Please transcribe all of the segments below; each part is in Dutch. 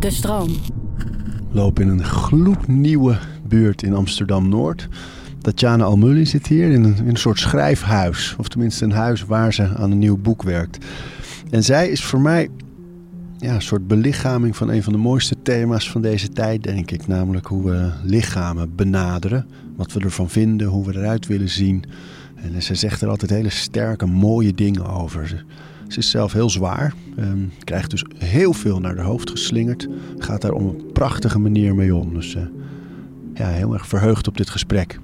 De stroom. loop in een gloednieuwe buurt in Amsterdam-Noord. Tatjana Almulli zit hier in een, in een soort schrijfhuis. Of tenminste een huis waar ze aan een nieuw boek werkt. En zij is voor mij ja, een soort belichaming van een van de mooiste thema's van deze tijd, denk ik. Namelijk hoe we lichamen benaderen. Wat we ervan vinden, hoe we eruit willen zien. En ze zegt er altijd hele sterke, mooie dingen over. Ze, is zelf heel zwaar. ehm, krijgt dus heel veel naar haar hoofd geslingerd. Gaat daar op een prachtige manier mee om. Dus eh, ja, heel erg verheugd op dit gesprek.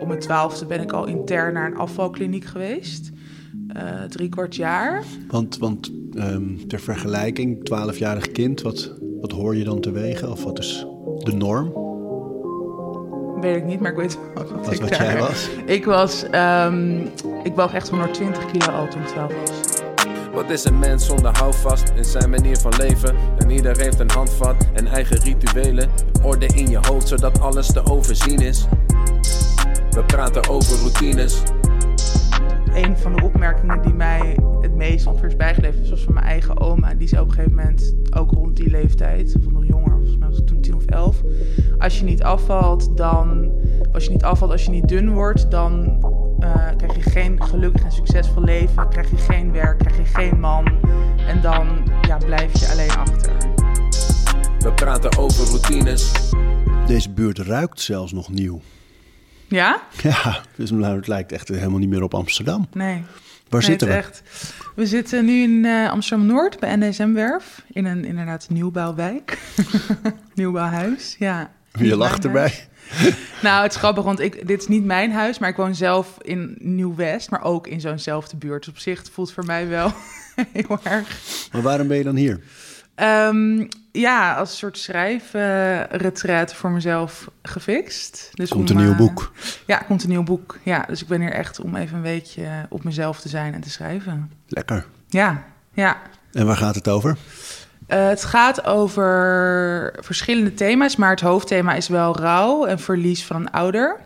Om mijn twaalfde ben ik al intern naar een afvalkliniek geweest. Eh, drie kwart jaar. Want, want ehm, ter vergelijking, 12-jarig kind, wat, wat hoor je dan te wegen? Of wat is de norm? Weet ik niet, maar ik weet wel wat, Wat, ik wat daar... jij was? Ik was... ehm, ik woog echt 120 kilo al toen ik 12 was. Wat is een mens zonder houvast in zijn manier van leven? En ieder heeft een handvat en eigen rituelen. Orde in je hoofd zodat alles te overzien is. We praten over routines. Een van de opmerkingen die mij het meest ongeveer is bijgebleven... is was van mijn eigen oma. Die zei op een gegeven moment, ook rond die leeftijd... of nog jonger, volgens mij was ik toen 10 of 11... als je niet afvalt, dan... als je niet afvalt, als je niet dun wordt... dan eh, krijg je geen gelukkig en succesvol leven... krijg je geen werk, krijg je geen man... en dan ja, blijf je alleen achter. We praten over routines. Deze buurt ruikt zelfs nog nieuw. Ja? Ja, dus nou, het lijkt echt helemaal niet meer op Amsterdam. Nee. Waar Nee, zitten we? Echt. We zitten nu in eh, Amsterdam-Noord bij NSM-werf. In een inderdaad nieuwbouwwijk. Nieuwbouwhuis, ja. Je lacht erbij. Nou, het is grappig, want ik, dit is niet mijn huis, maar ik woon zelf in Nieuw-West, maar ook in zo'nzelfde buurt. Dus op zich het voelt voor mij wel heel erg. Maar waarom ben je dan hier? Ehm, ja, als een soort schrijfretret voor mezelf gefixt. Dus Komt om, een nieuw eh, boek. Ja, komt een nieuw boek. Ja, dus ik ben hier echt om even een beetje op mezelf te zijn en te schrijven. Lekker. Ja, ja. En waar gaat het over? Eh, het gaat over verschillende thema's, maar het hoofdthema is wel rouw en verlies van een ouder.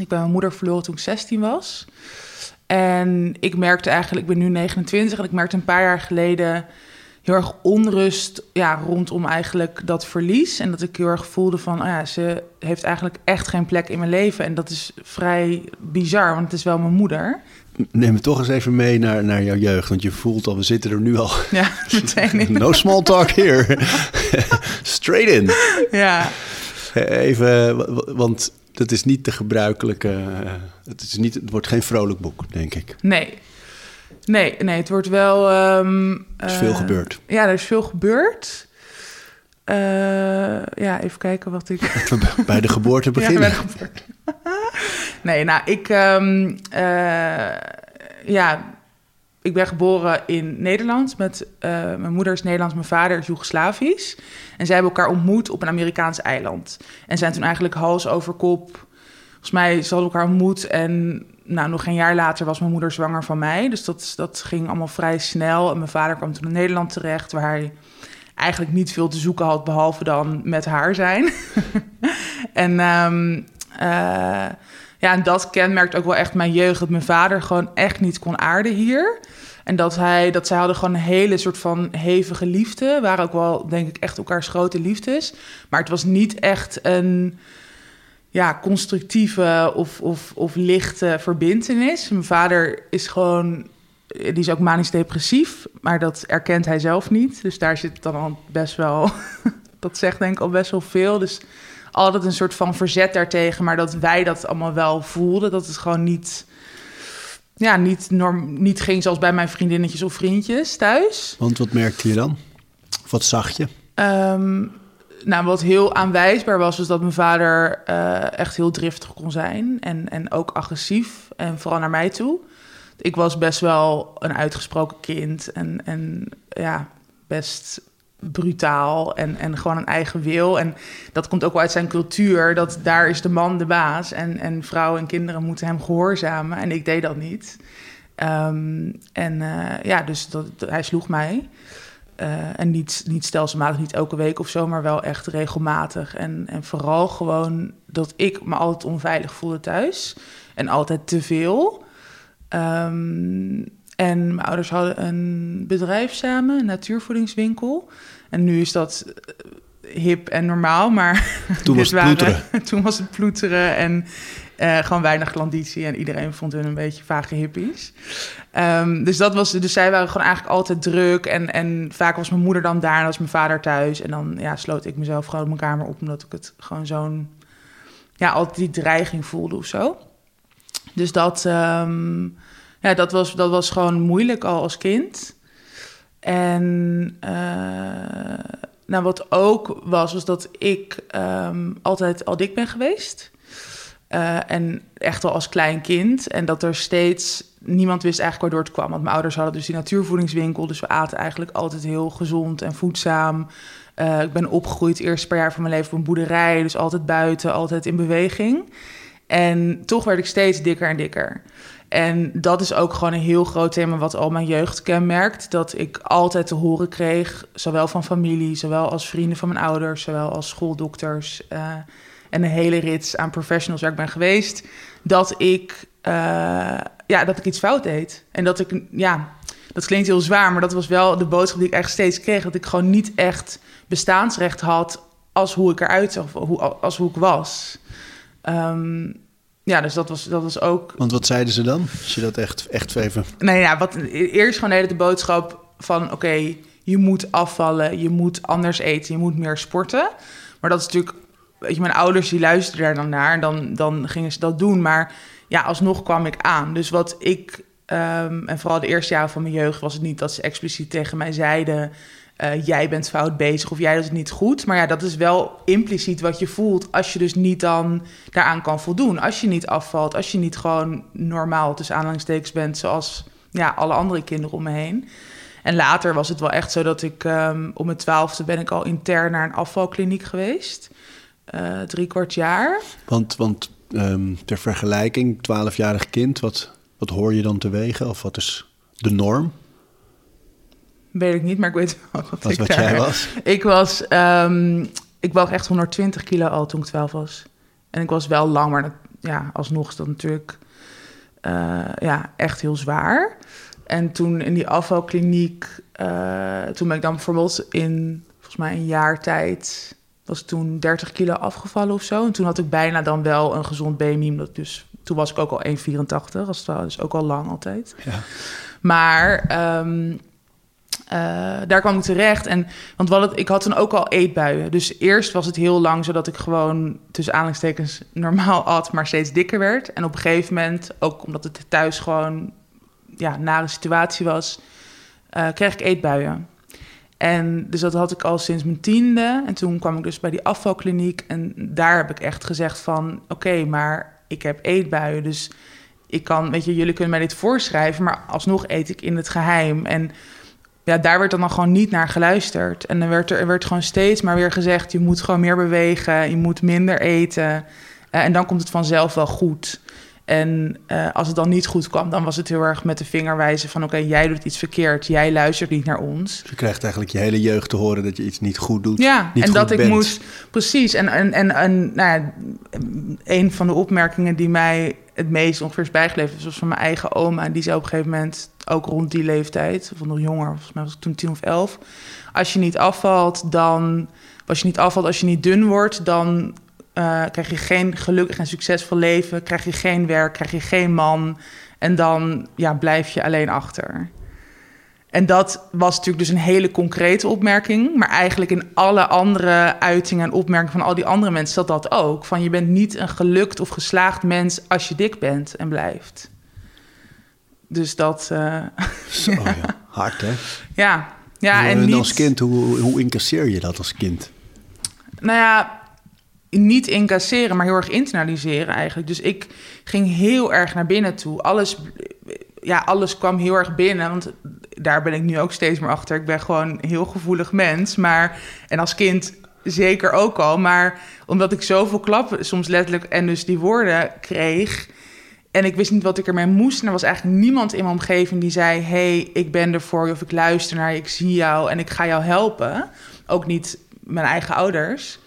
Ik ben mijn moeder verloren toen ik 16 was. En ik merkte eigenlijk, ik ben nu 29 en ik merkte een paar jaar geleden heel erg onrust ja, rondom eigenlijk dat verlies. En dat ik heel erg voelde van, oh ja, ze heeft eigenlijk echt geen plek in mijn leven. En dat is vrij bizar, want het is wel mijn moeder. Neem me toch eens even mee naar, naar jouw jeugd. Want je voelt al, we zitten er nu al. Ja, meteen in. No small talk here. Straight in. Ja, Even, want het is niet de gebruikelijke. eh, Het, is niet, het wordt geen vrolijk boek, denk ik. Nee. Nee, nee, het wordt wel... ehm, Er is veel eh, gebeurd. Ja, er is veel gebeurd. Eh, ja, even kijken wat ik... Bij de geboorte Ja, beginnen. bij de geboorte. nee, nou, ik... ehm, eh, ja, ik ben geboren in Nederland. Met, mijn moeder is Nederlands, mijn vader is Joegoslavisch. En zij hebben elkaar ontmoet op een Amerikaans eiland. En zijn toen eigenlijk hals over kop... Volgens mij ze hadden elkaar ontmoet en nou, nog een jaar later was mijn moeder zwanger van mij. Dus dat, dat ging allemaal vrij snel. En mijn vader kwam toen in Nederland terecht, waar hij eigenlijk niet veel te zoeken had, behalve dan met haar zijn. en ehm, eh, ja, en dat kenmerkt ook wel echt mijn jeugd, dat mijn vader gewoon echt niet kon aarden hier. En dat, hij, dat zij hadden gewoon een hele soort van hevige liefde. Waren ook wel, denk ik, echt elkaars grote liefdes. Maar het was niet echt een ja, constructieve of, of, of lichte verbindenis. Mijn vader is gewoon, die is ook manisch depressief, maar dat erkent hij zelf niet. Dus daar zit dan al best wel, dat zegt denk ik al best wel veel. Dus altijd een soort van verzet daartegen, maar dat wij dat allemaal wel voelden. Dat het gewoon niet, ja, niet, norm, niet ging zoals bij mijn vriendinnetjes of vriendjes thuis. Want wat merkte je dan? Of wat zag je? Ehm, nou, wat heel aanwijsbaar was, was dat mijn vader eh, echt heel driftig kon zijn. En, en ook agressief. En vooral naar mij toe. Ik was best wel een uitgesproken kind. En, en ja, best brutaal. En, en gewoon een eigen wil. En dat komt ook wel uit zijn cultuur. Dat daar is de man de baas. En, en vrouwen en kinderen moeten hem gehoorzamen. En ik deed dat niet. Ehm, en eh, ja, dus dat, hij sloeg mij. Uh, en niet, niet stelselmatig, niet elke week of zo, maar wel echt regelmatig. En, en vooral gewoon dat ik me altijd onveilig voelde thuis. En altijd te veel. Um, En mijn ouders hadden een bedrijf samen, een natuurvoedingswinkel. En nu is dat eh, hip en normaal, maar Toen was het ploeteren. toen was het ploeteren en eh, gewoon weinig klanditie. En iedereen vond hun een beetje vage hippies. Ehm, dus, dat was, dus zij waren gewoon eigenlijk altijd druk. En, en vaak was mijn moeder dan daar en was mijn vader thuis. En dan ja, sloot ik mezelf gewoon op mijn kamer op... omdat ik het gewoon zo'n... Ja, altijd die dreiging voelde of zo. Dus dat, ehm, ja, dat, was, dat was gewoon moeilijk al als kind. En eh, nou, wat ook was, was dat ik ehm, altijd al dik ben geweest. Eh, en echt al als klein kind. En dat er steeds niemand wist eigenlijk waardoor het kwam. Want mijn ouders hadden dus die natuurvoedingswinkel. Dus we aten eigenlijk altijd heel gezond en voedzaam. Eh, ik ben opgegroeid het eerste paar jaar van mijn leven op een boerderij. Dus altijd buiten, altijd in beweging. En toch werd ik steeds dikker en dikker. En dat is ook gewoon een heel groot thema wat al mijn jeugd kenmerkt. Dat ik altijd te horen kreeg, zowel van familie, zowel als vrienden van mijn ouders, zowel als schooldokters uh, en een hele rits aan professionals waar ik ben geweest, dat ik, uh, ja, dat ik iets fout deed. En dat ik, ja, dat klinkt heel zwaar, maar dat was wel de boodschap die ik echt steeds kreeg. Dat ik gewoon niet echt bestaansrecht had als hoe ik eruit zag, of hoe, als hoe ik was. Um, ja, dus dat was, dat was ook. Want wat zeiden ze dan? Als je dat echt, echt even. Nee, ja, wat, eerst gewoon de hele de boodschap van: oké, okay, je moet afvallen, je moet anders eten, je moet meer sporten. Maar dat is natuurlijk, weet je, mijn ouders die luisterden daar dan naar en dan, dan gingen ze dat doen. Maar ja, alsnog kwam ik aan. Dus wat ik, um, en vooral de eerste jaren van mijn jeugd, was het niet dat ze expliciet tegen mij zeiden. Uh, jij bent fout bezig of jij doet het niet goed. Maar ja, dat is wel impliciet wat je voelt als je dus niet dan daaraan kan voldoen. Als je niet afvalt, als je niet gewoon normaal tussen aanhalingstekens bent zoals ja, alle andere kinderen om me heen. En later was het wel echt zo dat ik um, om mijn twaalfde ben ik al intern naar een afvalkliniek geweest. Uh, drie kwart jaar. Want, want um, ter vergelijking, 12-jarig kind, wat, wat hoor je dan te wegen? Of wat is de norm? Weet ik niet, maar ik weet wel wat, wat, ik wat daar... jij was. Ik was, um, ik woog echt 120 kilo al toen ik 12 was. En ik was wel lang, maar dat, ja, alsnog is dat natuurlijk uh, ja, echt heel zwaar. En toen in die afvalkliniek, uh, toen ben ik dan bijvoorbeeld in, volgens mij een jaar tijd, was toen 30 kilo afgevallen of zo. En toen had ik bijna dan wel een gezond BMI, omdat dus toen was ik ook al 1,84, als het ware, dus ook al lang altijd. Ja. Maar um, uh, daar kwam ik terecht. En, want wat ik had toen ook al eetbuien. Dus eerst was het heel lang zodat ik gewoon tussen aanhalingstekens normaal at, maar steeds dikker werd. En op een gegeven moment, ook omdat het thuis gewoon ja, nare situatie was, uh, kreeg ik eetbuien. En dus dat had ik al sinds mijn tiende. En toen kwam ik dus bij die afvalkliniek. En daar heb ik echt gezegd van... oké, maar ik heb eetbuien. Dus ik kan... weet je, jullie kunnen mij dit voorschrijven... maar alsnog eet ik in het geheim. En ja, daar werd dan, dan gewoon niet naar geluisterd. En dan werd er, er werd gewoon steeds maar weer gezegd... je moet gewoon meer bewegen, je moet minder eten. Uh, en dan komt het vanzelf wel goed. En uh, als het dan niet goed kwam, dan was het heel erg met de vinger wijzen van... oké, okay, jij doet iets verkeerd, jij luistert niet naar ons. Je krijgt eigenlijk je hele jeugd te horen dat je iets niet goed doet. Ja, niet en dat ik moest... Precies, en, en, en, en nou ja, een van de opmerkingen die mij het meest ongeveer is bijgebleven... was van mijn eigen oma. Die zei op een gegeven moment, ook rond die leeftijd... of nog jonger, volgens mij was ik toen tien of elf... als je niet afvalt, dan... als je niet afvalt, als je niet dun wordt, dan... Uh, krijg je geen gelukkig en succesvol leven, krijg je geen werk, krijg je geen man en dan ja, blijf je alleen achter. En dat was natuurlijk dus een hele concrete opmerking, maar eigenlijk in alle andere uitingen en opmerkingen van al die andere mensen zat dat ook. Van je bent niet een gelukt of geslaagd mens als je dik bent en blijft. Dus dat. Uh, Zo, ja. hard hè? Ja, ja en niet... als kind, hoe, hoe incasseer je dat als kind? Nou ja, niet incasseren, maar heel erg internaliseren eigenlijk. Dus ik ging heel erg naar binnen toe. Alles, ja, alles kwam heel erg binnen, want daar ben ik nu ook steeds meer achter. Ik ben gewoon een heel gevoelig mens, maar en als kind zeker ook al. Maar omdat ik zoveel klappen, soms letterlijk, en dus die woorden kreeg... En ik wist niet wat ik ermee moest. En er was eigenlijk niemand in mijn omgeving die zei... hey, ik ben er voor je of ik luister naar je, ik zie jou en ik ga jou helpen. Ook niet mijn eigen ouders.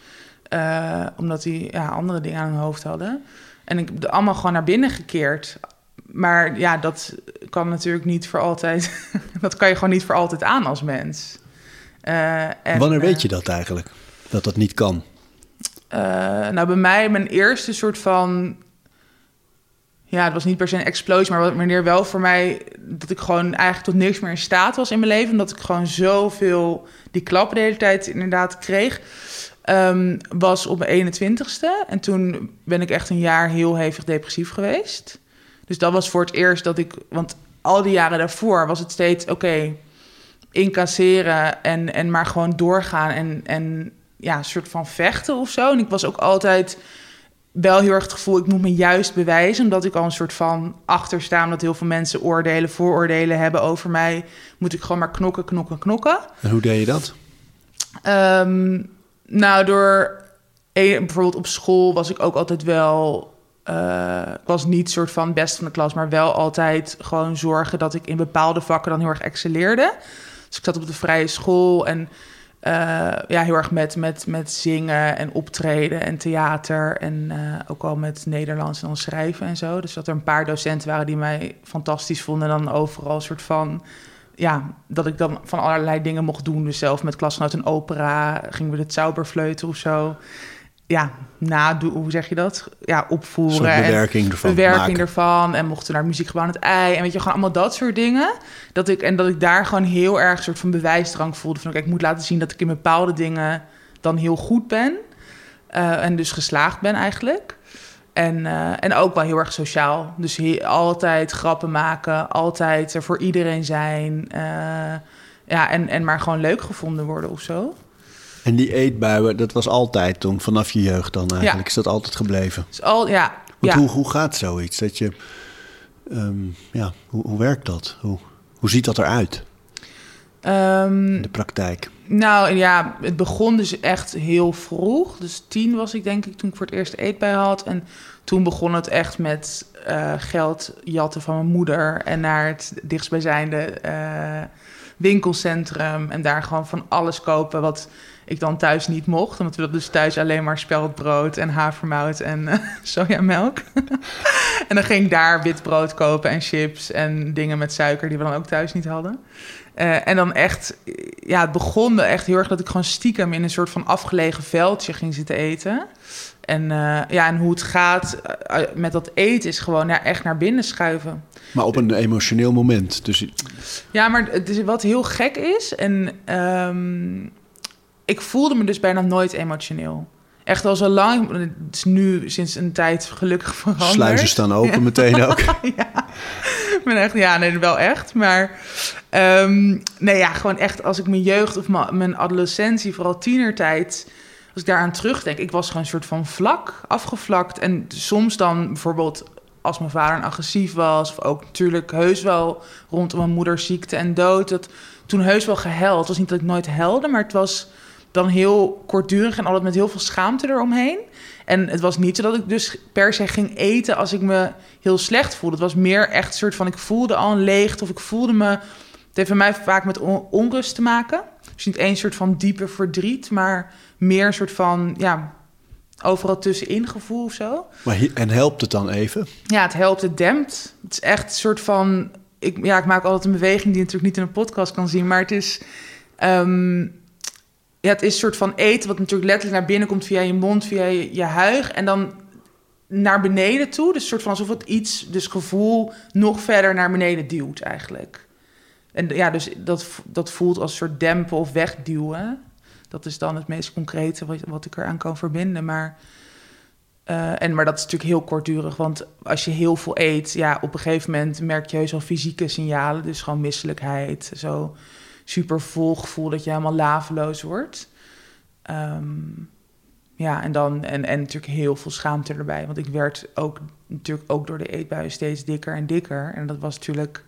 Uh, omdat die ja, andere dingen aan hun hoofd hadden. En ik heb allemaal gewoon naar binnen gekeerd. maar ja, dat kan natuurlijk niet voor altijd. dat kan je gewoon niet voor altijd aan als mens. Uh, en, Wanneer weet je dat eigenlijk? Dat dat niet kan? Uh, nou, bij mij mijn eerste soort van ja, het was niet per se een explosie, maar wanneer wel voor mij dat ik gewoon eigenlijk tot niks meer in staat was in mijn leven. Omdat ik gewoon zoveel die klappen de hele tijd inderdaad kreeg. Um, was op mijn 21ste. En toen ben ik echt een jaar heel hevig depressief geweest. Dus dat was voor het eerst dat ik. Want al die jaren daarvoor was het steeds oké. incasseren en, en maar gewoon doorgaan. En, en ja, een soort van vechten of zo. En ik was ook altijd wel heel erg het gevoel, ik moet me juist bewijzen, omdat ik al een soort van achterstaan dat heel veel mensen oordelen, vooroordelen hebben over mij, moet ik gewoon maar knokken, knokken, knokken. En hoe deed je dat? Um, nou, door bijvoorbeeld op school was ik ook altijd wel. Uh, ik was niet soort van best van de klas, maar wel altijd gewoon zorgen dat ik in bepaalde vakken dan heel erg excelleerde. Dus ik zat op de vrije school en uh, ja, heel erg met, met, met zingen en optreden en theater. En uh, ook al met Nederlands en dan schrijven en zo. Dus dat er een paar docenten waren die mij fantastisch vonden. En dan overal soort van... Ja, dat ik dan van allerlei dingen mocht doen. Dus zelf met klasgenoten een opera, gingen we de Zauberfleuten of zo ja, nadoen, hoe zeg je dat? Ja, opvoeren. Een bewerking ervan. Bewerking ervan. En mochten naar muziekgebouw het ei. En weet je, gewoon allemaal dat soort dingen. Dat ik, en dat ik daar gewoon heel erg een soort van bewijsdrang voelde. Van, kijk, ik moet laten zien dat ik in bepaalde dingen dan heel goed ben. Uh, en dus geslaagd ben eigenlijk. En, uh, en ook wel heel erg sociaal. Dus he, altijd grappen maken. Altijd er voor iedereen zijn. Uh, ja, en, en maar gewoon leuk gevonden worden of zo. En die eetbuien, dat was altijd toen, vanaf je jeugd dan eigenlijk? Is dat altijd gebleven? Is al, ja. Want ja. Hoe, hoe gaat zoiets? Dat je, um, ja, hoe, hoe werkt dat? Hoe, hoe ziet dat eruit? Um, in de praktijk. Nou ja, het begon dus echt heel vroeg. Dus tien was ik denk ik toen ik voor het eerst eetbui had. En toen begon het echt met uh, geld jatten van mijn moeder... en naar het dichtstbijzijnde uh, winkelcentrum... en daar gewoon van alles kopen wat ik dan thuis niet mocht. Omdat we dat dus thuis alleen maar speldbrood en havermout en uh, sojamelk. en dan ging ik daar wit brood kopen en chips en dingen met suiker die we dan ook thuis niet hadden. Uh, en dan echt, ja, het begon echt heel erg dat ik gewoon stiekem in een soort van afgelegen veldje ging zitten eten. En, uh, ja, en hoe het gaat met dat eten is gewoon ja, echt naar binnen schuiven. Maar op een emotioneel moment. Dus... Ja, maar het is, wat heel gek is. En um, ik voelde me dus bijna nooit emotioneel. Echt al zo lang. Het is nu sinds een tijd gelukkig veranderd. Sluizen staan open ja. meteen ook. ja. ben echt, ja, nee, wel echt. Maar um, nee, ja, gewoon echt als ik mijn jeugd of mijn adolescentie, vooral tienertijd, als ik daaraan terugdenk, ik was gewoon een soort van vlak, afgevlakt. En soms dan bijvoorbeeld als mijn vader agressief was, of ook natuurlijk heus wel rondom mijn moeders ziekte en dood, dat toen heus wel gehuild. Het was niet dat ik nooit helde, maar het was dan heel kortdurig en altijd met heel veel schaamte eromheen. En het was niet zo dat ik dus per se ging eten als ik me heel slecht voelde. Het was meer echt een soort van, ik voelde al een leegte of ik voelde me... Het heeft bij mij vaak met onrust te maken. Dus niet één soort van diepe verdriet, maar meer een soort van, ja, overal tussenin gevoel of zo. Maar en helpt het dan even? Ja, het helpt, het dempt. Het is echt een soort van... Ik, ja, ik maak altijd een beweging die je natuurlijk niet in een podcast kan zien, maar het is... Um, ja, het is een soort van eten wat natuurlijk letterlijk naar binnen komt via je mond, via je, je huig. En dan naar beneden toe. Dus een soort van alsof het iets, dus gevoel, nog verder naar beneden duwt eigenlijk. En ja, dus dat, dat voelt als een soort dempen of wegduwen. Dat is dan het meest concrete wat, wat ik eraan kan verbinden. Maar, uh, en, maar dat is natuurlijk heel kortdurig. Want als je heel veel eet, ja, op een gegeven moment merk je heus al fysieke signalen. Dus gewoon misselijkheid, zo super vol gevoel dat je helemaal laveloos wordt. Um, ja, en dan en, en natuurlijk heel veel schaamte erbij. Want ik werd ook natuurlijk ook door de eetbuien steeds dikker en dikker. En dat was natuurlijk,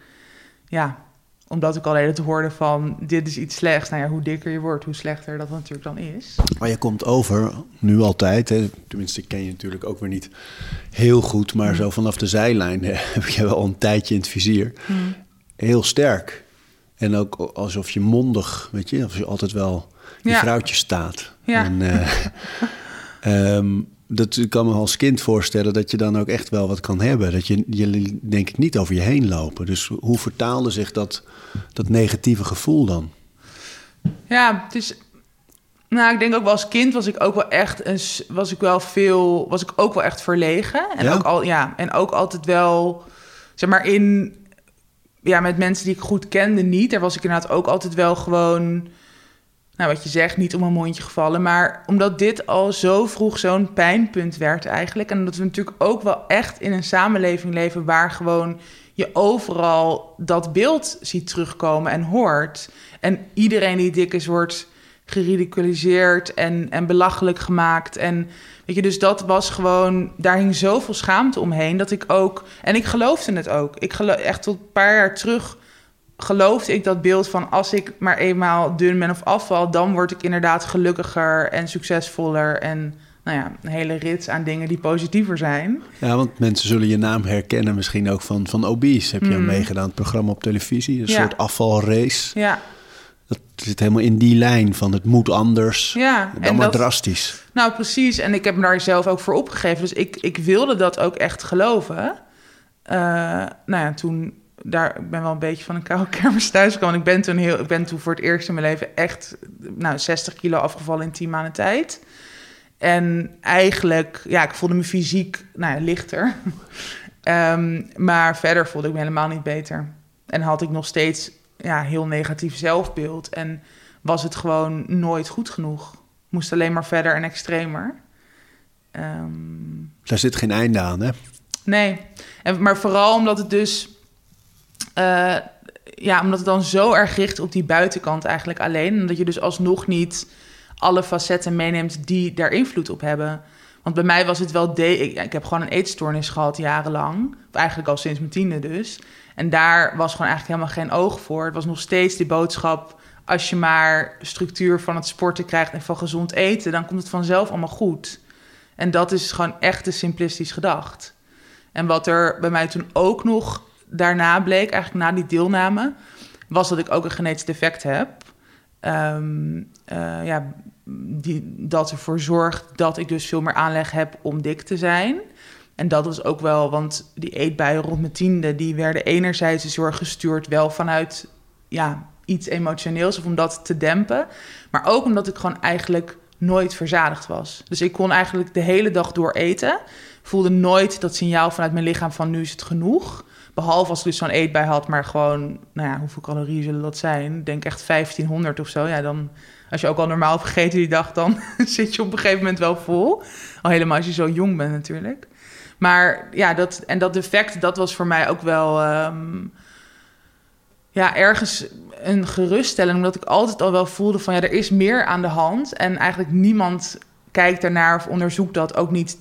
ja, omdat ik alleen het hoorde van dit is iets slechts. Nou ja, hoe dikker je wordt, hoe slechter dat natuurlijk dan is. Maar je komt over, nu altijd, hè, tenminste ik ken je natuurlijk ook weer niet heel goed, maar mm. zo vanaf de zijlijn heb je wel een tijdje in het vizier. Mm. Heel sterk. En ook alsof je mondig, weet je, of je altijd wel je ja. vrouwtje staat. Ja. En, uh, um, dat ik kan me als kind voorstellen dat je dan ook echt wel wat kan hebben. Dat je, je denk ik niet over je heen lopen. Dus hoe vertaalde zich dat, dat negatieve gevoel dan? Ja, het is. Nou, ik denk ook wel als kind was ik ook wel echt een, was ik wel veel, was ik ook wel echt verlegen en Ja? ook al ja en ook altijd wel, zeg maar in, ja met mensen die ik goed kende niet. Daar was ik inderdaad ook altijd wel gewoon, nou wat je zegt, niet om een mondje gevallen, maar omdat dit al zo vroeg zo'n pijnpunt werd eigenlijk en dat we natuurlijk ook wel echt in een samenleving leven waar gewoon je overal dat beeld ziet terugkomen en hoort. En iedereen die dik is, wordt geridiculiseerd en, en belachelijk gemaakt. En weet je, dus dat was gewoon, daar hing zoveel schaamte omheen dat ik ook, en ik geloofde het ook. Ik geloof echt tot een paar jaar terug geloofde ik dat beeld van als ik maar eenmaal dun ben of afval, dan word ik inderdaad gelukkiger en succesvoller en nou ja, een hele rits aan dingen die positiever zijn. Ja, want mensen zullen je naam herkennen misschien ook van, van Obese. Heb je Mm. meegedaan, het programma op televisie. Een Ja. soort afvalrace. Ja, Dat zit helemaal in die lijn van het moet anders. ja. Dan maar drastisch. Nou, precies. En ik heb me daar zelf ook voor opgegeven. Dus ik, ik wilde dat ook echt geloven. Eh, nou ja, toen... Daar, ik ben wel een beetje van een koude kermis thuisgekomen. Ik ben toen, heel, ik ben toen voor het eerst in mijn leven echt nou, 60 kilo afgevallen in 10 maanden tijd. En eigenlijk, ja, ik voelde me fysiek nou ja, lichter. Ehm, maar verder voelde ik me helemaal niet beter. En had ik nog steeds ja, heel negatief zelfbeeld. En was het gewoon nooit goed genoeg. Moest alleen maar verder en extremer. Ehm, Daar zit geen einde aan, hè? nee, en, maar vooral omdat het dus... eh, ja, omdat het dan zo erg richt op die buitenkant eigenlijk alleen. En dat je dus alsnog niet alle facetten meeneemt die daar invloed op hebben. Want bij mij was het wel... De ik, ik heb gewoon een eetstoornis gehad jarenlang. Of eigenlijk al sinds mijn tiende dus. En daar was gewoon eigenlijk helemaal geen oog voor. Het was nog steeds die boodschap... als je maar structuur van het sporten krijgt en van gezond eten... dan komt het vanzelf allemaal goed. En dat is gewoon echt te simplistisch gedacht. En wat er bij mij toen ook nog daarna bleek, eigenlijk na die deelname... was dat ik ook een genetisch defect heb. Ehm, eh, ja, die, dat ervoor zorgt dat ik dus veel meer aanleg heb om dik te zijn. En dat was ook wel, want die eetbuien rond mijn tiende... die werden enerzijds dus heel erg gestuurd wel vanuit ja, iets emotioneels... of om dat te dempen. Maar ook omdat ik gewoon eigenlijk nooit verzadigd was. Dus ik kon eigenlijk de hele dag door eten. Voelde nooit dat signaal vanuit mijn lichaam van nu is het genoeg. Behalve als ik dus zo'n eetbui had, maar gewoon, nou ja, hoeveel calorieën zullen dat zijn? Ik denk echt 1500 of zo. Ja, dan, als je ook al normaal hebt gegeten die dag, dan zit je op een gegeven moment wel vol. Al helemaal als je zo jong bent natuurlijk. Maar ja, dat, en dat defect, dat was voor mij ook wel... ehm, ja, ergens een geruststelling, omdat ik altijd al wel voelde van ja, er is meer aan de hand. En eigenlijk niemand kijkt daarnaar of onderzoekt dat. Ook niet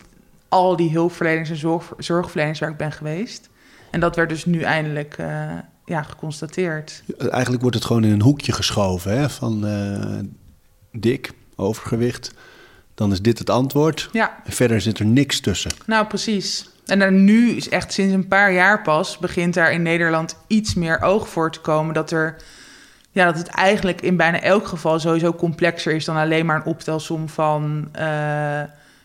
al die hulpverleners en zorg, waar ik ben geweest. En dat werd dus nu eindelijk eh, ja, geconstateerd. Eigenlijk wordt het gewoon in een hoekje geschoven, hè? Van eh, dik, overgewicht. Dan is dit het antwoord. Ja, En verder zit er niks tussen. nou precies. En daar nu is echt sinds een paar jaar pas begint daar in Nederland iets meer oog voor te komen dat er ja, dat het eigenlijk in bijna elk geval sowieso complexer is dan alleen maar een optelsom van eh,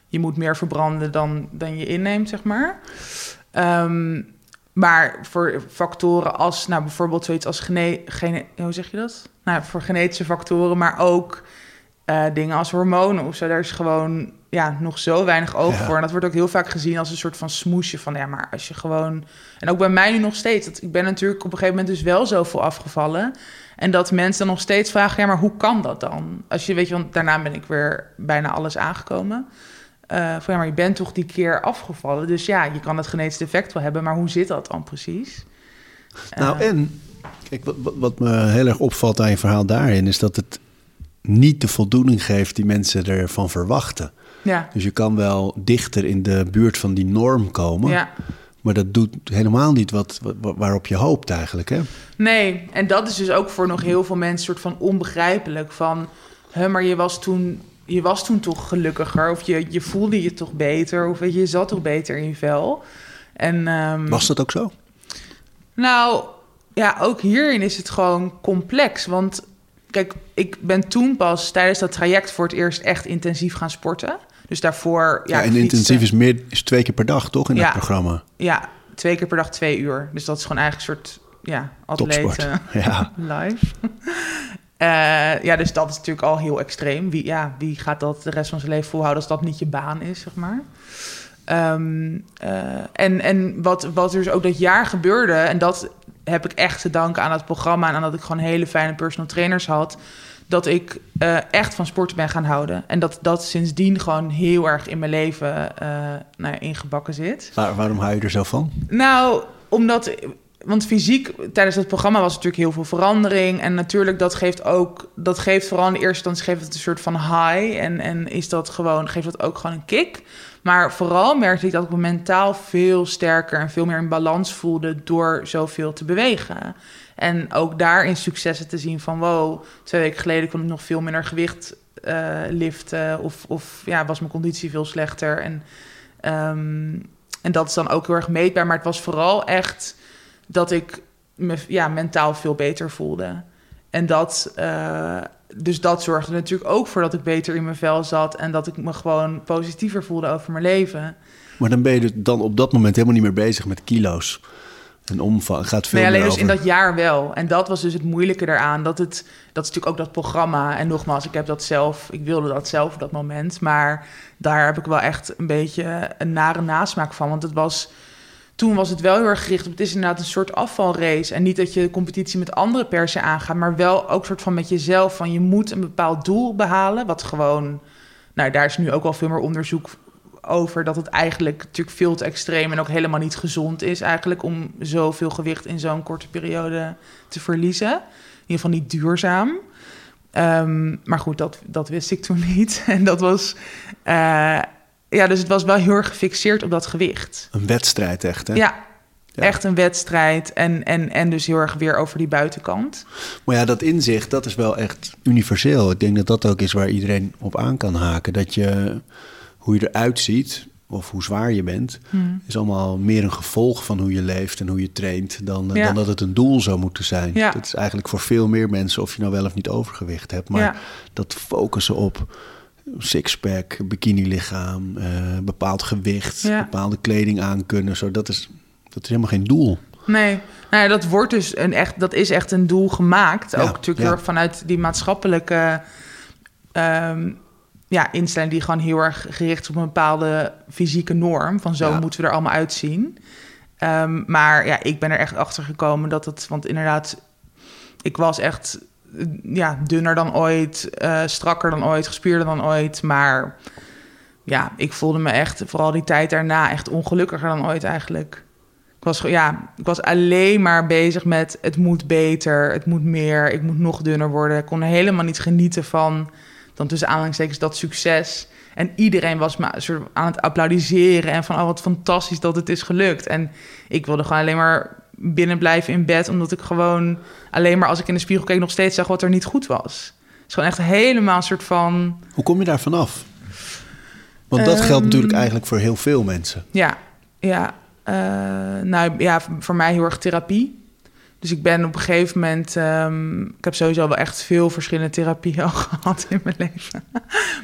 je moet meer verbranden dan, dan je inneemt, zeg maar. Ehm, maar voor factoren als, nou bijvoorbeeld zoiets als gene, gene, hoe zeg je dat? Nou, voor genetische factoren, maar ook eh, dingen als hormonen of zo. Daar is gewoon ja, nog zo weinig oog Ja. voor. En dat wordt ook heel vaak gezien als een soort van smoesje van ja, maar als je gewoon. En ook bij mij nu nog steeds. Dat, ik ben natuurlijk op een gegeven moment dus wel zoveel afgevallen. En dat mensen dan nog steeds vragen: ja, maar hoe kan dat dan? Als je weet je, want daarna ben ik weer bijna alles aangekomen. Van ja, maar je bent toch die keer afgevallen. Dus ja, je kan het genetisch defect wel hebben, maar hoe zit dat dan precies? Nou, Eh, en kijk, wat, wat- wat me heel erg opvalt aan je verhaal daarin, is dat het niet de voldoening geeft die mensen ervan verwachten. ja, Dus je kan wel dichter in de buurt van die norm komen, ja. maar dat doet helemaal niet wat, wat- waarop je hoopt eigenlijk. Hè? Nee, en dat is dus ook voor nog heel veel mensen soort van onbegrijpelijk. Van, hè, maar je was toen, je was toen toch gelukkiger, of je, je voelde je toch beter, of je, je zat toch beter in je vel. En, ehm, Was dat ook zo? Nou, ja, ook hierin is het gewoon complex. Want kijk, ik ben toen pas tijdens dat traject voor het eerst echt intensief gaan sporten. Dus daarvoor... Ja, ik en intensief is, meer, is twee keer per dag, toch, in Ja. dat programma? Ja, twee keer per dag twee uur. Dus dat is gewoon eigenlijk een soort ja, Topsport. eh, Ja. live. Eh, ja, dus dat is natuurlijk al heel extreem. Wie, ja, wie gaat dat de rest van zijn leven volhouden als dat niet je baan is, zeg maar. Ehm, eh, en en wat, wat er dus ook dat jaar gebeurde, en dat heb ik echt te danken aan het programma en aan dat ik gewoon hele fijne personal trainers had, dat ik eh, echt van sporten ben gaan houden. En dat dat sindsdien gewoon heel erg in mijn leven eh, nou ja, ingebakken zit. Waar- waarom hou je er zo van? Nou, omdat. Want fysiek, tijdens het programma was natuurlijk heel veel verandering. En natuurlijk, dat geeft ook. Dat geeft vooral in de eerste instantie geeft het een soort van high. En, en is dat gewoon, geeft dat ook gewoon een kick. Maar vooral merkte ik dat ik me mentaal veel sterker en veel meer in balans voelde door zoveel te bewegen. En ook daarin successen te zien van wow, twee weken geleden kon ik nog veel minder gewicht eh, liften. Of, of ja, was mijn conditie veel slechter. En Ehm, en dat is dan ook heel erg meetbaar. Maar het was vooral echt dat ik me ja, mentaal veel beter voelde. En dat, eh, dus dat zorgde natuurlijk ook voor dat ik beter in mijn vel zat. En dat ik me gewoon positiever voelde over mijn leven. Maar dan ben je dus dan op dat moment helemaal niet meer bezig met kilo's. En omvang gaat veel Nee, alleen dus over... in dat jaar wel. En dat was dus het moeilijke daaraan. Dat, het, dat is natuurlijk ook dat programma. En nogmaals, ik heb dat zelf, ik wilde dat zelf op dat moment. Maar daar heb ik wel echt een beetje een nare nasmaak van. Want het was, toen was het wel heel erg gericht op, het is inderdaad een soort afvalrace. En niet dat je de competitie met anderen per se aangaat, maar wel ook soort van met jezelf. Van je moet een bepaald doel behalen, wat gewoon, nou daar is nu ook al veel meer onderzoek over dat het eigenlijk natuurlijk veel te extreem en ook helemaal niet gezond is eigenlijk om zoveel gewicht in zo'n korte periode te verliezen. In ieder geval niet duurzaam. Ehm, maar goed, dat, dat wist ik toen niet. En dat was, eh, ja, dus het was wel heel erg gefixeerd op dat gewicht. Een wedstrijd echt, hè? Ja, Ja. echt een wedstrijd en, en, en dus heel erg weer over die buitenkant. Maar ja, dat inzicht, dat is wel echt universeel. Ik denk dat dat ook is waar iedereen op aan kan haken. Dat je, hoe je eruit ziet, of hoe zwaar je bent... Hmm. is allemaal meer een gevolg van hoe je leeft en hoe je traint... dan, Ja. dan dat het een doel zou moeten zijn. Ja. Dat is eigenlijk voor veel meer mensen... of je nou wel of niet overgewicht hebt. Maar dat focussen op sixpack, bikini-lichaam... eh, bepaald gewicht, Ja. bepaalde kleding aankunnen... Zo, dat, is, dat is helemaal geen doel. Nee, nou ja, dat wordt dus een echt, dat is echt een doel gemaakt. Ja, ook natuurlijk heel erg vanuit die maatschappelijke ehm, ja, instelling die gewoon heel erg gericht is op een bepaalde fysieke norm. Van zo moeten we er allemaal uitzien. Ehm, maar ja, ik ben er echt achter gekomen dat het, want inderdaad, ik was echt ja, dunner dan ooit, eh, strakker dan ooit, gespierder dan ooit. Maar ja, ik voelde me echt, vooral die tijd daarna, echt ongelukkiger dan ooit eigenlijk. Ik was, ja, ik was alleen maar bezig met het moet beter, het moet meer, ik moet nog dunner worden. Ik kon helemaal niet genieten van, dan tussen aanhalingstekens, dat succes. En iedereen was me aan het applaudisseren en van, oh wat fantastisch dat het is gelukt. En ik wilde gewoon alleen maar binnen blijven in bed, omdat ik gewoon alleen maar als ik in de spiegel keek nog steeds zag wat er niet goed was. Het is gewoon echt helemaal een soort van, Hoe kom je daar vanaf? Want dat Ehm, geldt natuurlijk eigenlijk voor heel veel mensen. Ja, ja. eh, nou ja, voor mij heel erg therapie. Dus ik ben op een gegeven moment... ehm, ik heb sowieso wel echt veel verschillende therapieën al gehad in mijn leven.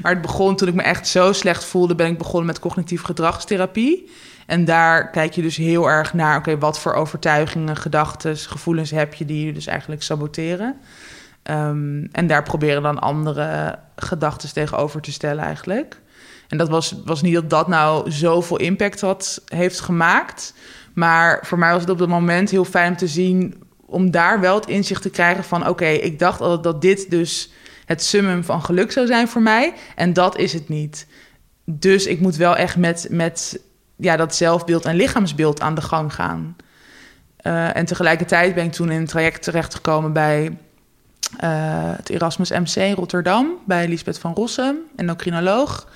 Maar het begon toen ik me echt zo slecht voelde... ben ik begonnen met cognitief gedragstherapie. En daar kijk je dus heel erg naar... oké, wat voor overtuigingen, gedachten, gevoelens heb je... die je dus eigenlijk saboteren. Ehm, en daar proberen dan andere gedachten tegenover te stellen eigenlijk. En dat was, was niet dat dat nou zoveel impact had, heeft gemaakt. Maar voor mij was het op dat moment heel fijn om te zien... om daar wel het inzicht te krijgen van... oké, ik dacht altijd dat dit dus het summum van geluk zou zijn voor mij. En dat is het niet. Dus ik moet wel echt met, met ja, dat zelfbeeld en lichaamsbeeld aan de gang gaan. Eh, en tegelijkertijd ben ik toen in een traject terechtgekomen bij eh, het Erasmus MC in Rotterdam, bij Lisbeth van Rossum, endocrinoloog.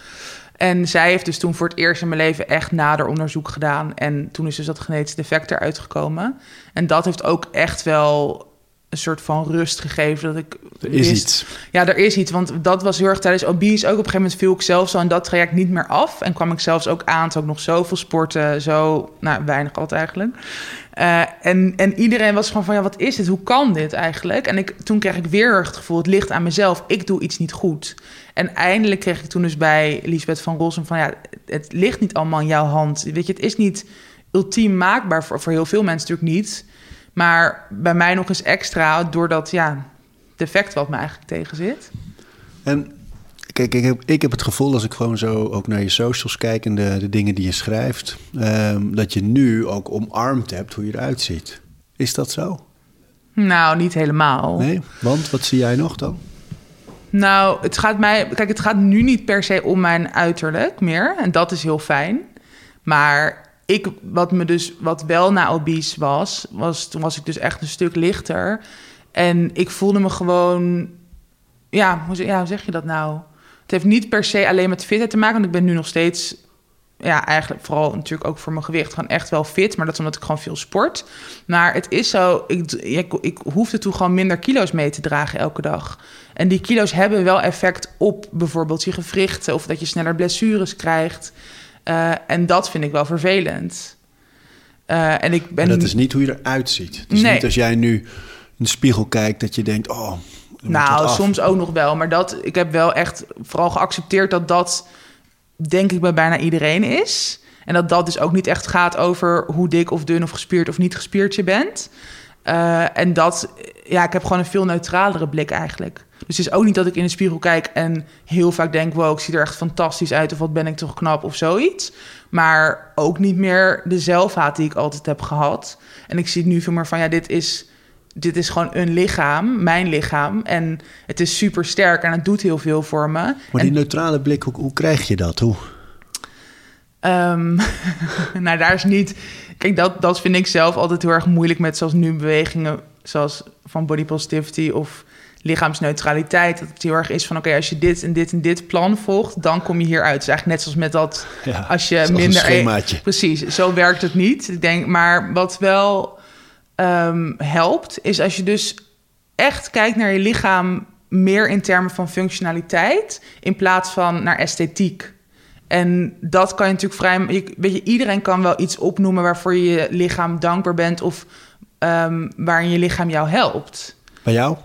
En zij heeft dus toen voor het eerst in mijn leven echt nader onderzoek gedaan. En toen is dus dat genetische defect eruit gekomen. En dat heeft ook echt wel een soort van rust gegeven. Dat ik Er is wist- iets. Ja, er is iets. Want dat was heel erg tijdens obese. Ook op een gegeven moment viel ik zelf zo in dat traject niet meer af. En kwam ik zelfs ook aan. Toen ook nog zoveel sporten. Zo, nou, weinig altijd eigenlijk. Eh, en, en iedereen was gewoon van, ja, wat is dit? Hoe kan dit eigenlijk? En ik, toen kreeg ik weer het gevoel, het ligt aan mezelf. Ik doe iets niet goed. En eindelijk kreeg ik toen dus bij Lisbeth van Rossum van, ja, het ligt niet allemaal in jouw hand. Weet je, het is niet ultiem maakbaar voor, voor heel veel mensen natuurlijk niet. Maar bij mij nog eens extra, doordat, ja, defect wat me eigenlijk tegen zit. En kijk, ik heb, ik heb het gevoel als ik gewoon zo ook naar je socials kijk en de, de dingen die je schrijft, ehm, dat je nu ook omarmd hebt hoe je eruit ziet. Is dat zo? Nou, niet helemaal. Nee? Want wat zie jij nog dan? Nou, het gaat mij. Kijk, het gaat nu niet per se om mijn uiterlijk meer. En dat is heel fijn. Maar ik, wat me dus, wat wel na obese was, was, toen was ik dus echt een stuk lichter. En ik voelde me gewoon. Ja, hoe, ja, zeg je dat nou? Het heeft niet per se alleen met fitheid te maken, want ik ben nu nog steeds. Ja, eigenlijk vooral natuurlijk ook voor mijn gewicht gewoon echt wel fit. Maar dat is omdat ik gewoon veel sport. Maar het is zo, ik, ik, ik hoefde toen gewoon minder kilo's mee te dragen elke dag. En die kilo's hebben wel effect op bijvoorbeeld je gewrichten... of dat je sneller blessures krijgt. Eh, en dat vind ik wel vervelend. Eh, en ik ben... En dat is niet hoe je eruit ziet. Is Nee. niet als jij nu in de spiegel kijkt dat je denkt, oh, Nou, soms ook nog wel. Maar dat, ik heb wel echt vooral geaccepteerd dat dat, denk ik, bij bijna iedereen is. En dat dat dus ook niet echt gaat over hoe dik of dun of gespierd of niet gespierd je bent. Eh, en dat, ja, ik heb gewoon een veel neutralere blik eigenlijk. Dus het is ook niet dat ik in de spiegel kijk en heel vaak denk: wow, ik zie er echt fantastisch uit. Of wat ben ik toch knap of zoiets. Maar ook niet meer de zelfhaat die ik altijd heb gehad. En ik zie nu veel meer van: ja, dit is dit is gewoon een lichaam, mijn lichaam. En het is super sterk en het doet heel veel voor me. Maar en, die neutrale blik, hoe, hoe krijg je dat? Hoe? ehm, nou, daar is niet... Kijk, dat, dat vind ik zelf altijd heel erg moeilijk met zoals nu bewegingen... zoals van body positivity of lichaamsneutraliteit. Dat het heel erg is van, oké, als je dit en dit en dit plan volgt... dan kom je hieruit. Het is eigenlijk net zoals met dat... Ja, als je een minder... e- schemaatje. Precies, zo werkt het niet. Ik denk, maar wat wel ehm, helpt, is als je dus echt kijkt naar je lichaam meer in termen van functionaliteit in plaats van naar esthetiek. En dat kan je natuurlijk vrij. Je, weet je, iedereen kan wel iets opnoemen waarvoor je je lichaam dankbaar bent of ehm, waarin je lichaam jou helpt. Bij jou?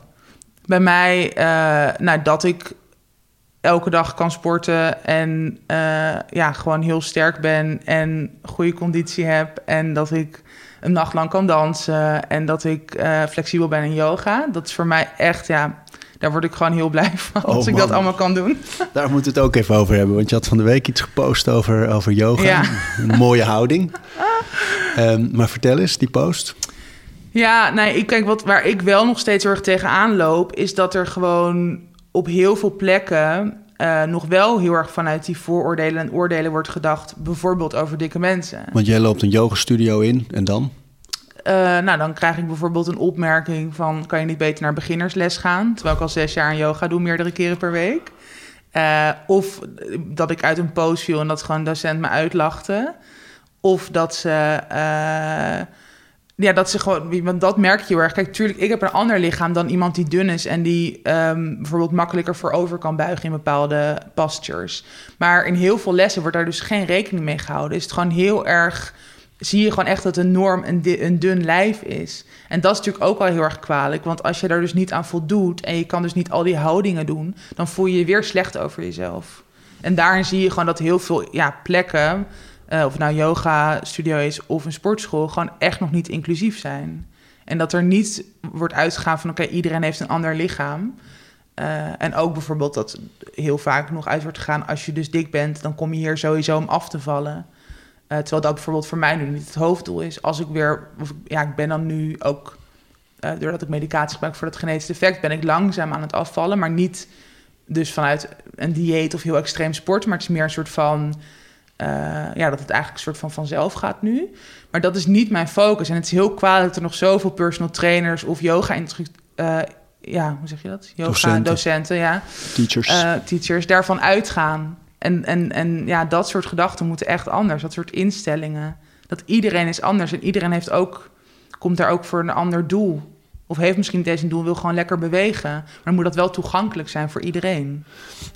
Bij mij, eh, nou, dat ik elke dag kan sporten en eh, ja, gewoon heel sterk ben en goede conditie heb. En dat ik een nacht lang kan dansen en dat ik eh, flexibel ben in yoga. Dat is voor mij echt, ja, daar word ik gewoon heel blij van als Oh, ik dat allemaal kan doen. Daar moeten we het ook even over hebben. Want je had van de week iets gepost over, over yoga. Ja. Een mooie houding. Ehm, maar vertel eens, die post. Ja, nee, ik kijk wat waar ik wel nog steeds heel erg tegenaan loop, is dat er gewoon op heel veel plekken eh, nog wel heel erg vanuit die vooroordelen en oordelen wordt gedacht, bijvoorbeeld over dikke mensen. Want jij loopt een yogastudio in en dan? Eh, nou, dan krijg ik bijvoorbeeld een opmerking van... kan je niet beter naar beginnersles gaan? Terwijl ik al zes jaar aan yoga doe, meerdere keren per week. Eh, of dat ik uit een pose viel en dat gewoon een docent me uitlachte. Of dat ze... ja, dat ze gewoon... Want dat merk je heel erg. Kijk, tuurlijk, ik heb een ander lichaam dan iemand die dun is... en die ehm, bijvoorbeeld makkelijker voorover kan buigen in bepaalde postures. Maar in heel veel lessen wordt daar dus geen rekening mee gehouden. Is het gewoon heel erg zie je gewoon echt dat een norm een, een dun lijf is. En dat is natuurlijk ook wel heel erg kwalijk. Want als je daar dus niet aan voldoet... en je kan dus niet al die houdingen doen... dan voel je je weer slecht over jezelf. En daarin zie je gewoon dat heel veel ja, plekken... eh, of het nou yoga studio is of een sportschool... gewoon echt nog niet inclusief zijn. En dat er niet wordt uitgegaan van... oké, iedereen heeft een ander lichaam... Eh, en ook bijvoorbeeld dat heel vaak nog uit wordt gegaan... als je dus dik bent, dan kom je hier sowieso om af te vallen... Eh, terwijl dat bijvoorbeeld voor mij nu niet het hoofddoel is. Als ik weer, ja, ik ben dan nu ook, doordat ik medicatie gebruik voor dat genetische effect, ben ik langzaam aan het afvallen. Maar niet dus vanuit een dieet of heel extreem sport, maar het is meer een soort van, eh, ja, dat het eigenlijk een soort van vanzelf gaat nu. Maar dat is niet mijn focus. En het is heel kwalijk dat er nog zoveel personal trainers of yoga uh, ja, hoe zeg je dat? Yoga Docenten. docenten ja Teachers. eh, teachers daarvan uitgaan. En, en, en ja, dat soort gedachten moeten echt anders. Dat soort instellingen. Dat iedereen is anders en iedereen heeft ook, komt daar ook voor een ander doel Of heeft misschien niet eens een doel, wil gewoon lekker bewegen. Maar dan moet dat wel toegankelijk zijn voor iedereen.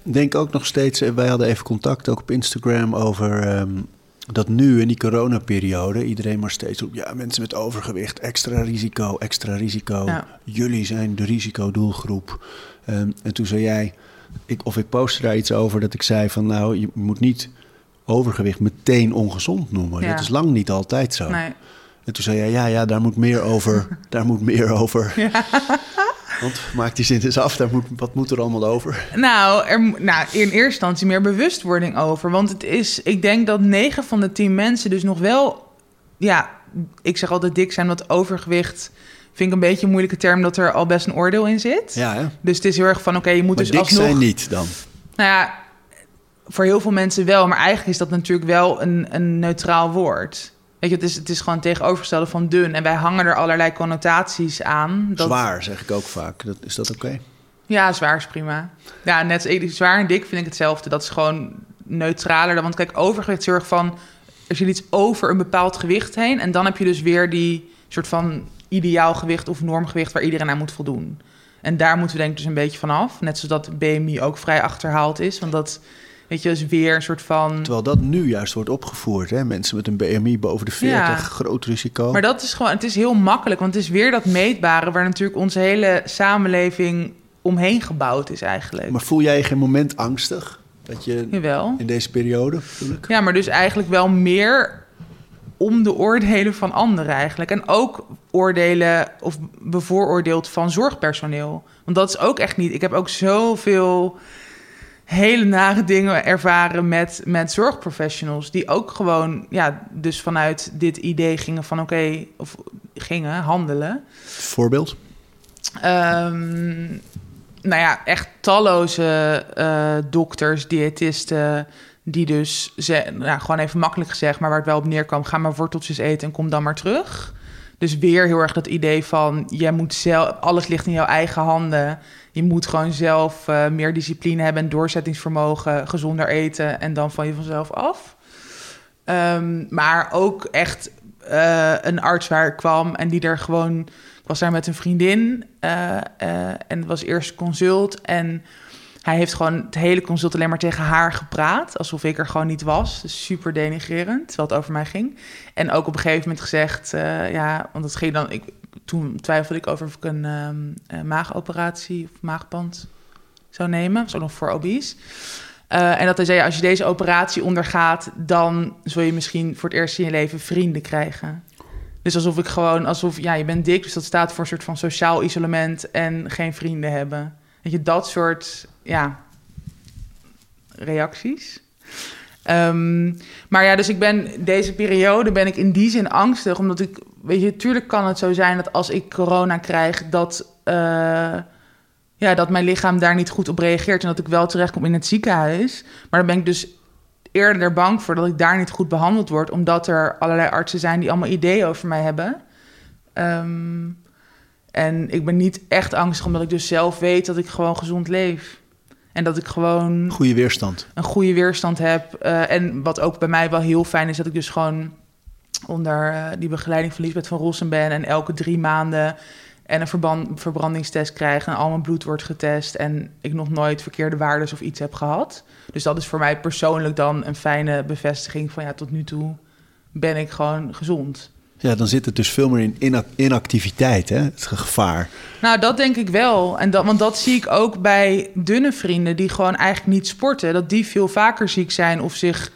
Ik denk ook nog steeds, eh, wij hadden even contact ook op Instagram over ehm, dat nu in die coronaperiode iedereen maar steeds roept, ja, mensen met overgewicht, extra risico, extra risico. Ja. Jullie zijn de risicodoelgroep. Ehm, en toen zei jij, ik, of ik postte daar iets over dat ik zei van, nou, je moet niet overgewicht meteen ongezond noemen. Ja. Dat is lang niet altijd zo. Nee. En toen zei jij, ja, ja, daar moet meer over. daar moet meer over. Want maak die zin eens af, daar moet, wat moet er allemaal over? Nou, er, nou, in eerste instantie meer bewustwording over. Want het is, ik denk dat 9 van de 10 mensen dus nog wel, ja, ik zeg altijd dik zijn, want overgewicht vind ik een beetje een moeilijke term, dat er al best een oordeel in zit. Ja, hè? Dus het is heel erg van, oké, je moet Maar dus dik alsnog... zijn niet dan. Nou ja, voor heel veel mensen wel, maar eigenlijk is dat natuurlijk wel een, een neutraal woord. Weet je, het is, het is gewoon tegenovergestelde van dun. En wij hangen er allerlei connotaties aan. Dat, Zwaar, zeg ik ook vaak. Dat, is dat oké? Ja, zwaar is prima. Ja, net zwaar en dik vind ik hetzelfde. Dat is gewoon neutraler. dan- Want kijk, overgewicht erg van... Er zit iets over een bepaald gewicht heen... en dan heb je dus weer die soort van ideaal gewicht of normgewicht... waar iedereen aan moet voldoen. En daar moeten we denk ik dus een beetje van af. Net zoals dat BMI ook vrij achterhaald is. Want dat, weet je, is weer een soort van... Terwijl dat nu juist wordt opgevoerd. Hè? Mensen met een BMI boven de 40, Ja. groot risico. Maar dat is gewoon, het is heel makkelijk, want het is weer dat meetbare waar natuurlijk onze hele samenleving omheen gebouwd is eigenlijk. Maar voel jij je geen moment angstig? Dat je Jawel. in deze periode, ik? Ja, maar dus eigenlijk wel meer om de oordelen van anderen eigenlijk. En ook oordelen of bevooroordeeld van zorgpersoneel. Want dat is ook echt niet. Ik heb ook zoveel hele nare dingen ervaren met, met zorgprofessionals. Die ook gewoon, ja, dus vanuit dit idee gingen van oké, of gingen handelen. Voorbeeld? Ehm, nou ja, echt talloze eh, dokters, diëtisten, die dus, ze, nou, gewoon even makkelijk gezegd, maar waar het wel op neerkwam, ga maar worteltjes eten en kom dan maar terug. Dus weer heel erg dat idee van, jij moet zelf, alles ligt in jouw eigen handen. Je moet gewoon zelf eh, meer discipline hebben en doorzettingsvermogen, gezonder eten en dan van je vanzelf af. Ehm, maar ook echt eh, een arts waar ik kwam en die er gewoon... Ik was daar met een vriendin eh, en het was eerst consult. En hij heeft gewoon het hele consult alleen maar tegen haar gepraat. Alsof ik er gewoon niet was. Dus super denigrerend, het over mij ging. En ook op een gegeven moment gezegd... ja, want het ging dan... Ik, toen twijfelde ik over of ik een ehm, eh, maagoperatie of maagband zou nemen. Ook nog voor obese. Eh, en dat hij zei, als je deze operatie ondergaat... dan zul je misschien voor het eerst in je leven vrienden krijgen. Dus alsof ik gewoon, alsof, ja, je bent dik... dus dat staat voor een soort van sociaal isolement... en geen vrienden hebben. Weet je, dat soort, ja, reacties. Ehm, maar ja, dus ik ben deze periode ben ik in die zin angstig, omdat ik, weet je, tuurlijk kan het zo zijn dat als ik corona krijg, dat, eh, ja, dat mijn lichaam daar niet goed op reageert en dat ik wel terechtkom in het ziekenhuis. Maar dan ben ik dus eerder bang voor dat ik daar niet goed behandeld word, omdat er allerlei artsen zijn die allemaal ideeën over mij hebben. Ehm, en ik ben niet echt angstig, omdat ik dus zelf weet dat ik gewoon gezond leef. En dat ik gewoon Goede weerstand. een goede weerstand heb. Eh, en wat ook bij mij wel heel fijn is, dat ik dus gewoon onder eh, die begeleiding van Lisbeth van Rossen ben. En elke drie maanden en een verbrandingstest krijg. En al mijn bloed wordt getest. En ik nog nooit verkeerde waardes of iets heb gehad. Dus dat is voor mij persoonlijk dan een fijne bevestiging van ja, tot nu toe ben ik gewoon gezond. Ja, dan zit het dus veel meer in ina- inactiviteit, hè? Het gevaar. Nou, dat denk ik wel. En dat, want dat zie ik ook bij dunne vrienden die gewoon eigenlijk niet sporten. Dat die veel vaker ziek zijn of zich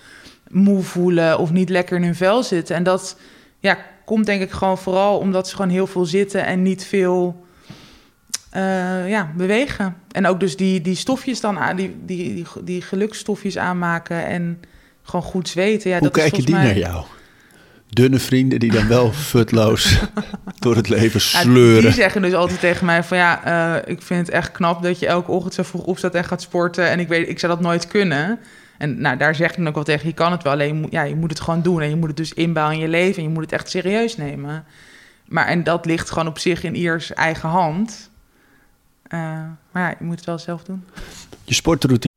moe voelen of niet lekker in hun vel zitten. En dat ja, komt denk ik gewoon vooral omdat ze gewoon heel veel zitten en niet veel eh, ja, bewegen. En ook dus die, die stofjes dan aan, die, die, die, die gelukstofjes aanmaken en gewoon goed zweten. Ja, Hoe dat is kijk je die mij- naar jou? Dunne vrienden die dan wel futloos door het leven Ja, sleuren. die zeggen dus altijd tegen mij van ja, eh, ik vind het echt knap dat je elke ochtend zo vroeg opstaat en gaat sporten. En ik weet, ik zou dat nooit kunnen. En nou, daar zeg ik dan ook wel tegen, je kan het wel, alleen moet, ja, je moet het gewoon doen. En je moet het dus inbouwen in je leven en je moet het echt serieus nemen. Maar en dat ligt gewoon op zich in iers eigen hand. Eh, maar ja, je moet het wel zelf doen. Je sportroutine.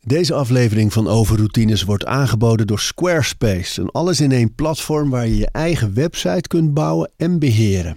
Deze aflevering van Overroutines wordt aangeboden door Squarespace. Een alles-in-één platform waar je je eigen website kunt bouwen en beheren.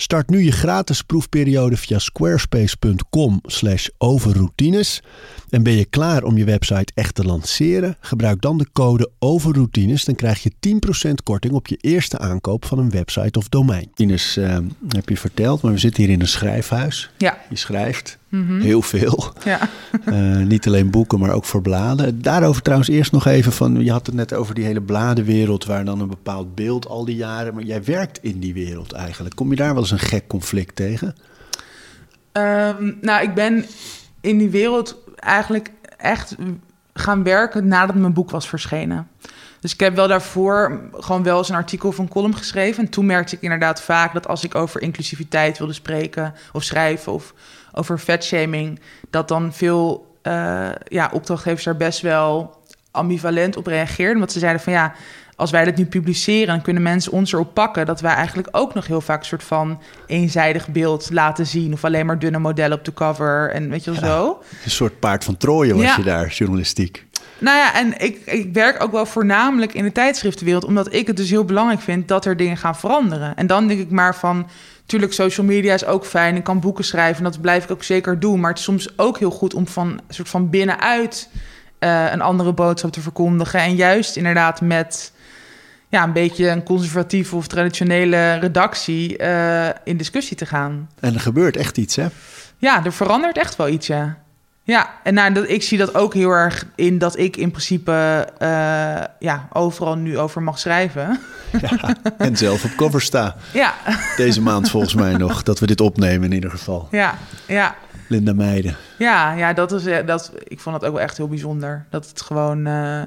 Start nu je gratis proefperiode via squarespace.com/overroutines. En ben je klaar om je website echt te lanceren? Gebruik dan de code overroutines. Dan krijg je 10% korting op je eerste aankoop van een website of domein. Ines, uh, heb je verteld, maar we zitten hier in een schrijfhuis. Ja. Je schrijft heel veel. Ja. Uh, niet alleen boeken, maar ook voor bladen. Daarover trouwens eerst nog even van... Je had het net over die hele bladenwereld... waar dan een bepaald beeld al die jaren... maar jij werkt in die wereld eigenlijk. Kom je daar wel eens een gek conflict tegen? Um, nou, ik ben in die wereld eigenlijk echt gaan werken nadat mijn boek was verschenen. Dus ik heb wel daarvoor gewoon wel eens een artikel of een column geschreven. En toen merkte ik inderdaad vaak dat als ik over inclusiviteit wilde spreken of schrijven of over vetshaming, dat dan veel uh, ja, opdrachtgevers daar best wel ambivalent op reageerden. Want ze zeiden van ja, als wij dit nu publiceren, dan kunnen mensen ons erop pakken dat wij eigenlijk ook nog heel vaak een soort van eenzijdig beeld laten zien. Of alleen maar dunne modellen op de cover en weet je wel ja, zo. Een soort paard van Troje was ja. je daar, journalistiek. Nou ja, en ik, ik werk ook wel voornamelijk in de tijdschriftenwereld, omdat ik het dus heel belangrijk vind dat er dingen gaan veranderen. En dan denk ik maar van, Tuurlijk, social media is ook fijn. Ik kan boeken schrijven. En dat blijf ik ook zeker doen. Maar het is soms ook heel goed om van soort van binnenuit uh, een andere boodschap te verkondigen. En juist inderdaad met ja, een beetje een conservatieve of traditionele redactie uh, in discussie te gaan. En er gebeurt echt iets, hè? Ja, er verandert echt wel iets, ja. Ja, en nou, dat, ik zie dat ook heel erg in dat ik in principe uh, ja, overal nu over mag schrijven. Ja, en zelf op cover sta. Ja. Deze maand volgens mij nog, dat we dit opnemen in ieder geval. Ja, ja. Linda Meijden. Ja, ja dat is, dat, ik vond het ook wel echt heel bijzonder. Dat het gewoon... Uh,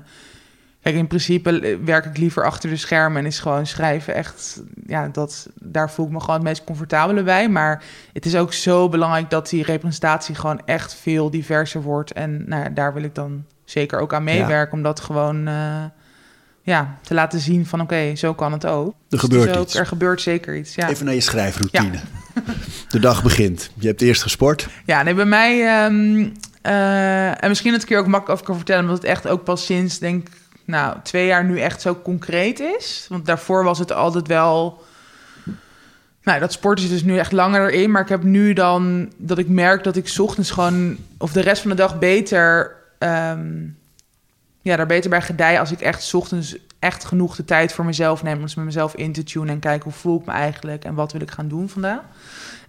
Kijk, in principe werk ik liever achter de schermen en is gewoon schrijven echt, ja, dat, daar voel ik me gewoon het meest comfortabele bij. Maar het is ook zo belangrijk dat die representatie gewoon echt veel diverser wordt. En nou ja, daar wil ik dan zeker ook aan meewerken, ja. om dat gewoon uh, ja, te laten zien van oké, okay, zo kan het ook. Er dus gebeurt ook, iets. Er gebeurt zeker iets, ja. Even naar je schrijfroutine. De dag begint. Je hebt eerst gesport. Ja, nee, bij mij... Um, uh, en misschien dat ik hier ook makkelijk over kan vertellen... omdat het echt ook pas sinds, denk nou, twee jaar nu echt zo concreet is. Want daarvoor was het altijd wel. Nou, dat sport is dus nu echt langer erin. Maar ik heb nu dan dat ik merk dat ik ochtends gewoon. of de rest van de dag beter. Um, ja, daar beter bij gedij als ik echt ochtends echt genoeg de tijd voor mezelf neem. Om eens met mezelf in te tunen en kijken hoe voel ik me eigenlijk en wat wil ik gaan doen vandaag.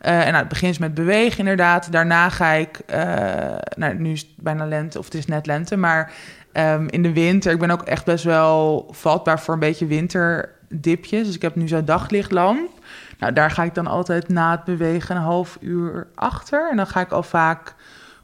Uh, en nou, het begint met bewegen inderdaad. Daarna ga ik, uh, nou, nu is het bijna lente, of het is net lente, maar um, in de winter, ik ben ook echt best wel vatbaar voor een beetje winterdipjes. Dus ik heb nu zo'n daglichtlamp. Nou, daar ga ik dan altijd na het bewegen een half uur achter. En dan ga ik al vaak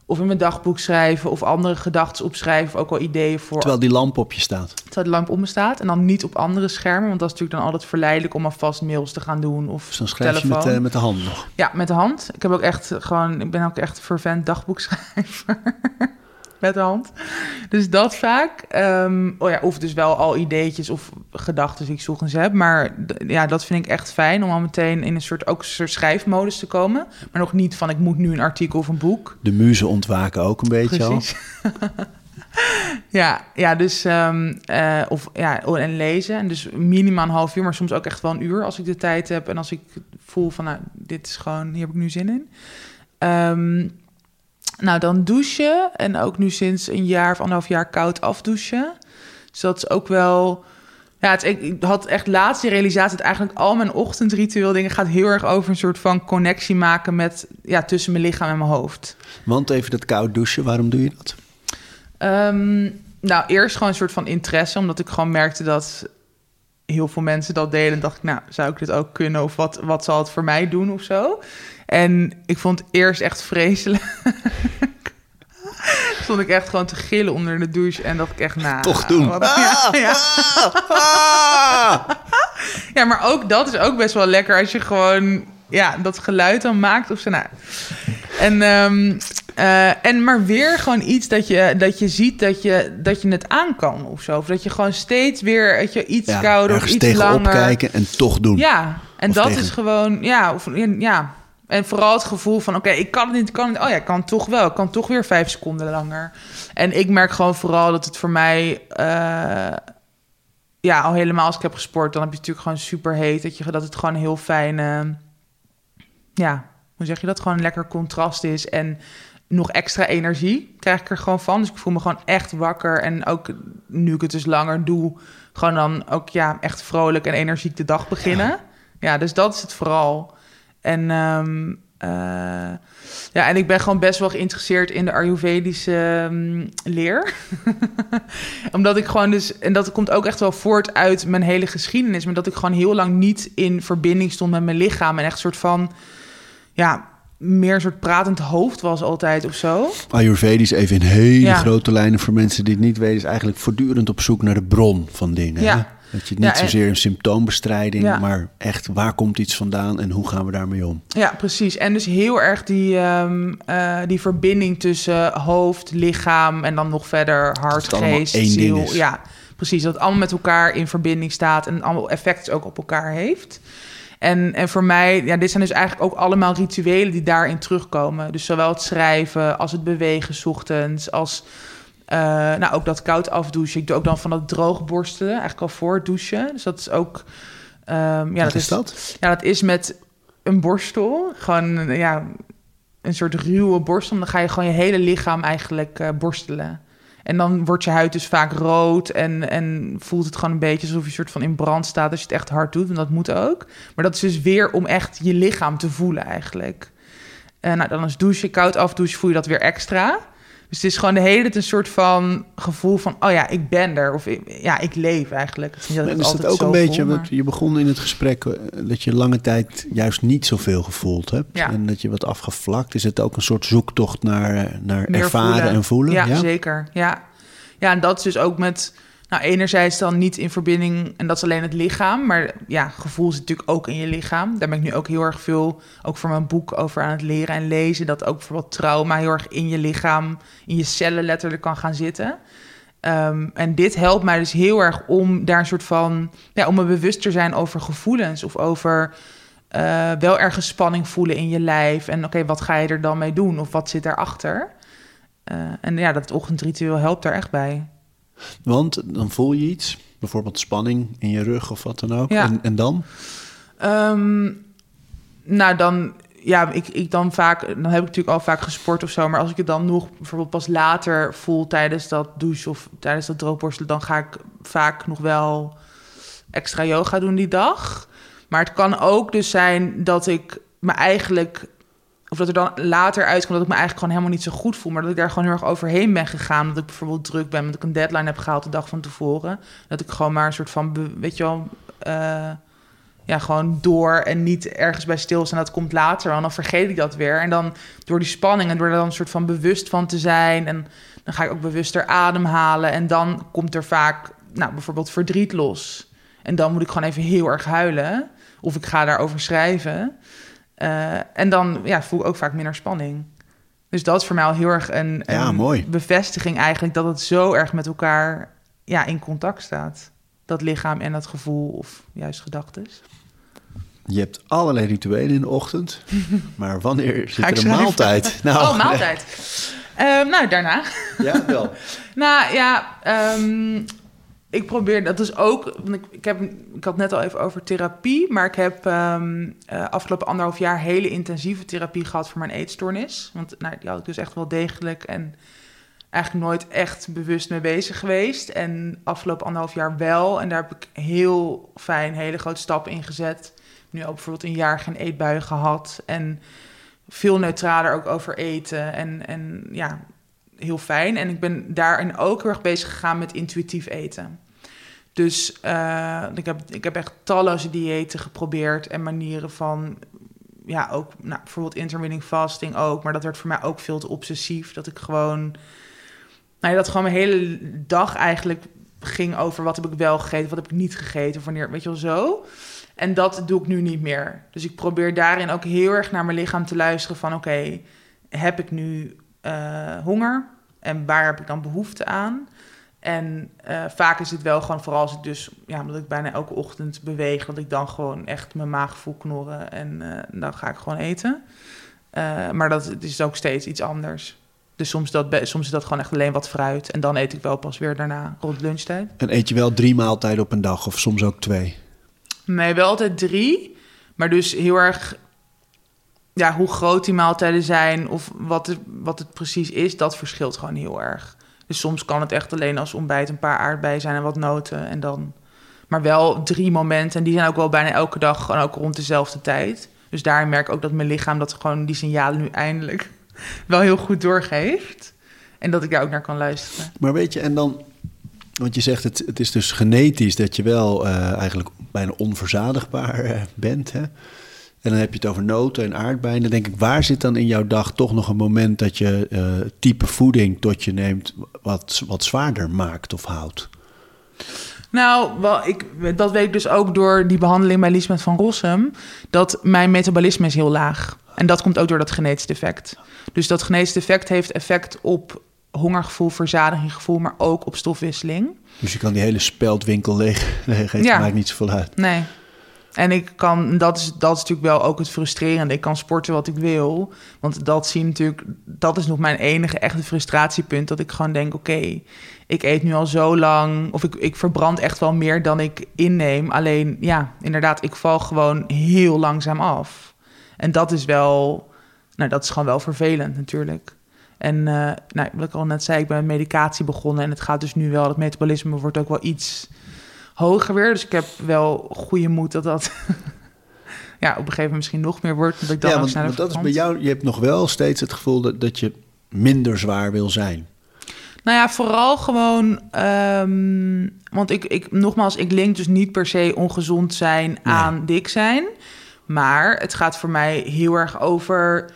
of in mijn dagboek schrijven of andere gedachten opschrijven. Ook al ideeën voor. Terwijl die lamp op je staat. Terwijl de lamp op me staat. En dan niet op andere schermen. Want dat is natuurlijk dan altijd verleidelijk om alvast mails te gaan doen. Of dus dan schrijf telefoon. je met, uh, met de hand nog. Ja, met de hand. Ik heb ook echt gewoon. Ik ben ook echt een fervent dagboekschrijver. Met de hand. Dus dat vaak. Um, oh ja, of dus wel al ideetjes of gedachten die ik ochtends heb. Maar ja, dat vind ik echt fijn om al meteen in een soort, ook een soort schrijfmodus te komen. Maar nog niet van ik moet nu een artikel of een boek. De muzen ontwaken ook een beetje Precies. al. ja, ja, dus um, uh, of ja, en lezen. En dus minimaal een half uur, maar soms ook echt wel een uur als ik de tijd heb. En als ik voel van nou, dit is gewoon, hier heb ik nu zin in. Um, nou, dan douchen. En ook nu sinds een jaar of anderhalf jaar koud afdouchen. Dus dat is ook wel... Ja, het, ik had echt laatst die realisatie dat eigenlijk al mijn ochtendritueel dingen gaat heel erg over een soort van connectie maken met ja, tussen mijn lichaam en mijn hoofd. Want even dat koud douchen, waarom doe je dat? Um, nou, eerst gewoon een soort van interesse, omdat ik gewoon merkte dat heel veel mensen dat deden. En dacht ik, nou, zou ik dit ook kunnen? Of wat, wat zal het voor mij doen of zo? En ik vond het eerst echt vreselijk. Stond ik echt gewoon te gillen onder de douche. En dacht ik echt, nou... Toch doen. Wat, ja, ja. ja, maar ook dat is ook best wel lekker als je gewoon... Ja, dat geluid dan maakt of zo. Nou. En, um, Eh, en maar weer gewoon iets dat je, dat je ziet dat je, dat je het aan kan of zo. Of dat je gewoon steeds weer je, iets Ja, kouder of ergens iets tegenop langer... kijken en toch doen. Ja, en Of dat tegen- is gewoon, ja, of, ja. En vooral het gevoel van, oké, ik kan het niet, ik kan het, oh ja, ik kan toch wel, ik kan toch weer vijf seconden langer. En ik merk gewoon vooral dat het voor mij, eh, ja, al helemaal als ik heb gesport, dan heb je natuurlijk gewoon super heet, dat, je, dat het gewoon heel fijn, ja, hoe zeg je dat, gewoon een lekker contrast is en nog extra energie krijg ik er gewoon van. Dus ik voel me gewoon echt wakker en ook nu ik het dus langer doe, gewoon dan ook ja, echt vrolijk en energiek de dag beginnen. Ja, dus dat is het vooral. En ehm, eh, ja, en ik ben gewoon best wel geïnteresseerd in de Ayurvedische ehm, leer. Omdat ik gewoon dus, en dat komt ook echt wel voort uit mijn hele geschiedenis, maar dat ik gewoon heel lang niet in verbinding stond met mijn lichaam en echt een soort van, ja, meer een soort pratend hoofd was altijd of zo. Ayurvedisch, even in hele Ja. grote lijnen voor mensen die het niet weten, is eigenlijk voortdurend op zoek naar de bron van dingen. Ja. Hè? Dat je niet Ja, en- zozeer een symptoombestrijding, Ja. maar echt waar komt iets vandaan en hoe gaan we daarmee om? Ja, precies. En dus heel erg die, ehm, eh, die verbinding tussen hoofd, lichaam en dan nog verder hart, geest, ziel. Ja, precies. Dat het allemaal met elkaar in verbinding staat en allemaal effect ook op elkaar heeft. En, en voor mij, ja, dit zijn dus eigenlijk ook allemaal rituelen die daarin terugkomen. Dus zowel het schrijven als het bewegen 's ochtends, als eh, nou, ook dat koud afdouchen. Ik doe ook dan van dat droog borstelen, eigenlijk al voor het douchen. Dus dat is ook... ehm, ja, Wat is dat? ja, dat is met een borstel. Gewoon ja, een soort ruwe borstel. Dan ga je gewoon je hele lichaam eigenlijk eh, borstelen. En dan wordt je huid dus vaak rood en, en voelt het gewoon een beetje alsof je soort van in brand staat als je het echt hard doet. En dat moet ook. Maar dat is dus weer om echt je lichaam te voelen eigenlijk. En nou, dan is douchen, koud afdouchen, voel je dat weer extra. Dus het is gewoon de hele tijd een soort van gevoel van, oh ja, ik ben er. Of ja, ik leef eigenlijk. Het is dat is ook een beetje, voel, want je begon in het gesprek eh, dat je lange tijd juist niet zoveel gevoeld hebt. Ja. En dat je wat afgevlakt. Is het ook een soort zoektocht naar, eh, naar Meer ervaren en voelen? Ja, zeker. Ja. ja, en dat is dus ook met... Nou, enerzijds dan niet in verbinding... en dat is alleen het lichaam. Maar ja, gevoel zit natuurlijk ook in je lichaam. Daar ben ik nu ook heel erg veel... ook voor mijn boek over aan het leren en lezen... dat ook bijvoorbeeld trauma heel erg in je lichaam... in je cellen letterlijk kan gaan zitten. Ehm, en dit helpt mij dus heel erg om daar een soort van... ja, om me bewust te zijn over gevoelens... of over eh, wel ergens spanning voelen in je lijf... en oké, wat ga je er dan mee doen? Of wat zit daarachter? Eh, en ja, dat ochtendritueel helpt daar echt bij. Want dan voel je iets, bijvoorbeeld spanning in je rug of wat dan ook. Ja. En, en dan? Ehm, nou, dan, ja, ik, ik dan vaak, dan heb ik natuurlijk al vaak gesport of zo, maar als ik het dan nog bijvoorbeeld pas later voel tijdens dat douche of tijdens dat droogborstelen, dan ga ik vaak nog wel extra yoga doen die dag. Maar het kan ook dus zijn dat ik me eigenlijk, of dat er dan later uitkomt dat ik me eigenlijk gewoon helemaal niet zo goed voel, maar dat ik daar gewoon heel erg overheen ben gegaan. Dat ik bijvoorbeeld druk ben, omdat ik een deadline heb gehaald de dag van tevoren. Dat ik gewoon maar een soort van, weet je wel, eh, ja, gewoon door en niet ergens bij stilstaan. Dat komt later, want dan vergeet ik dat weer. En dan door die spanning en door er dan een soort van bewust van te zijn. En dan ga ik ook bewuster ademhalen. En dan komt er vaak, nou, bijvoorbeeld verdriet los. En dan moet ik gewoon even heel erg huilen. Of ik ga daarover schrijven. Eh, en dan ja, voel ik ook vaak minder spanning. Dus dat is voor mij al heel erg een, Ja, een mooi. bevestiging eigenlijk... dat het zo erg met elkaar ja, in contact staat. Dat lichaam en dat gevoel of juist gedachten. Je hebt allerlei rituelen in de ochtend. Maar wanneer zit er een maaltijd? Nou, oh, maaltijd. Ehm, nou, daarna. Ja, wel. Nou ja, ehm, ik probeer dat dus ook. Ik, ik, heb, ik had net al even over therapie, maar ik heb ehm, eh, afgelopen anderhalf jaar hele intensieve therapie gehad voor mijn eetstoornis. Want nou, die had ik dus echt wel degelijk en eigenlijk nooit echt bewust mee bezig geweest. En afgelopen anderhalf jaar wel. En daar heb ik heel fijn hele grote stappen in gezet. Nu ook bijvoorbeeld een jaar geen eetbuien gehad. En veel neutraler ook over eten. En, en ja, heel fijn. En ik ben daarin ook heel erg bezig gegaan met intuïtief eten. Dus eh, ik, heb, ik heb echt talloze diëten geprobeerd en manieren van, ja, ook nou, bijvoorbeeld intermittent fasting ook, maar dat werd voor mij ook veel te obsessief. Dat ik gewoon, nou ja, dat gewoon mijn hele dag eigenlijk ging over wat heb ik wel gegeten, wat heb ik niet gegeten, wanneer, weet je wel zo. En dat doe ik nu niet meer. Dus ik probeer daarin ook heel erg naar mijn lichaam te luisteren van, oké, heb ik nu eh, honger en waar heb ik dan behoefte aan. En eh, vaak is het wel gewoon, vooral als ik dus, ja, omdat ik bijna elke ochtend beweeg, dat ik dan gewoon echt mijn maag voel knorren en eh, dan ga ik gewoon eten. Maar dat is ook steeds iets anders. Dus soms, dat, soms is dat gewoon echt alleen wat fruit. En dan eet ik wel pas weer daarna rond lunchtijd. En eet je wel drie maaltijden op een dag of soms ook twee? Nee, wel altijd drie. Maar dus heel erg... Ja, hoe groot die maaltijden zijn of wat het, wat het precies is... dat verschilt gewoon heel erg. Dus soms kan het echt alleen als ontbijt een paar aardbeien zijn en wat noten. En dan... Maar wel drie momenten. En die zijn ook wel bijna elke dag gewoon ook rond dezelfde tijd. Dus daarin merk ik ook dat mijn lichaam dat gewoon die signalen nu eindelijk wel heel goed doorgeeft. En dat ik daar ook naar kan luisteren. Maar weet je, en dan, want je zegt het, het is dus genetisch dat je wel eh, eigenlijk bijna onverzadigbaar eh, bent. Hè? En dan heb je het over noten en aardbeien. Dan denk ik, waar zit dan in jouw dag toch nog een moment dat je eh, type voeding tot je neemt wat, wat zwaarder maakt of houdt? Nou, wel, ik, dat weet ik dus ook door die behandeling bij Lisbeth van Rossum. Dat mijn metabolisme is heel laag. En dat komt ook door dat genetisch defect. Dus dat genetisch defect heeft effect op hongergevoel, verzadiginggevoel, maar ook op stofwisseling. Dus je kan die hele speldwinkel leeg, leeg eten, Ja. maakt niet zoveel uit. Nee. En ik kan, dat is, dat is natuurlijk wel ook het frustrerende. Ik kan sporten wat ik wil. Want dat zie natuurlijk, dat is nog mijn enige echte frustratiepunt. Dat ik gewoon denk, oké, ik eet nu al zo lang. Of ik, ik verbrand echt wel meer dan ik inneem. Alleen, ja, inderdaad, ik val gewoon heel langzaam af. En dat is wel, nou, dat is gewoon wel vervelend natuurlijk. En eh, nou, wat ik al net zei, ik ben met medicatie begonnen. En het gaat dus nu wel, het metabolisme wordt ook wel iets hoger weer. Dus ik heb wel goede moed dat dat ja, op een gegeven moment misschien nog meer wordt. Dat ik dan ja, want, dat is bij jou, je hebt nog wel steeds het gevoel dat, dat je minder zwaar wil zijn. Nou ja, vooral gewoon... ehm, want ik, ik, nogmaals, ik link dus niet per se ongezond zijn aan dik zijn. Maar het gaat voor mij heel erg over...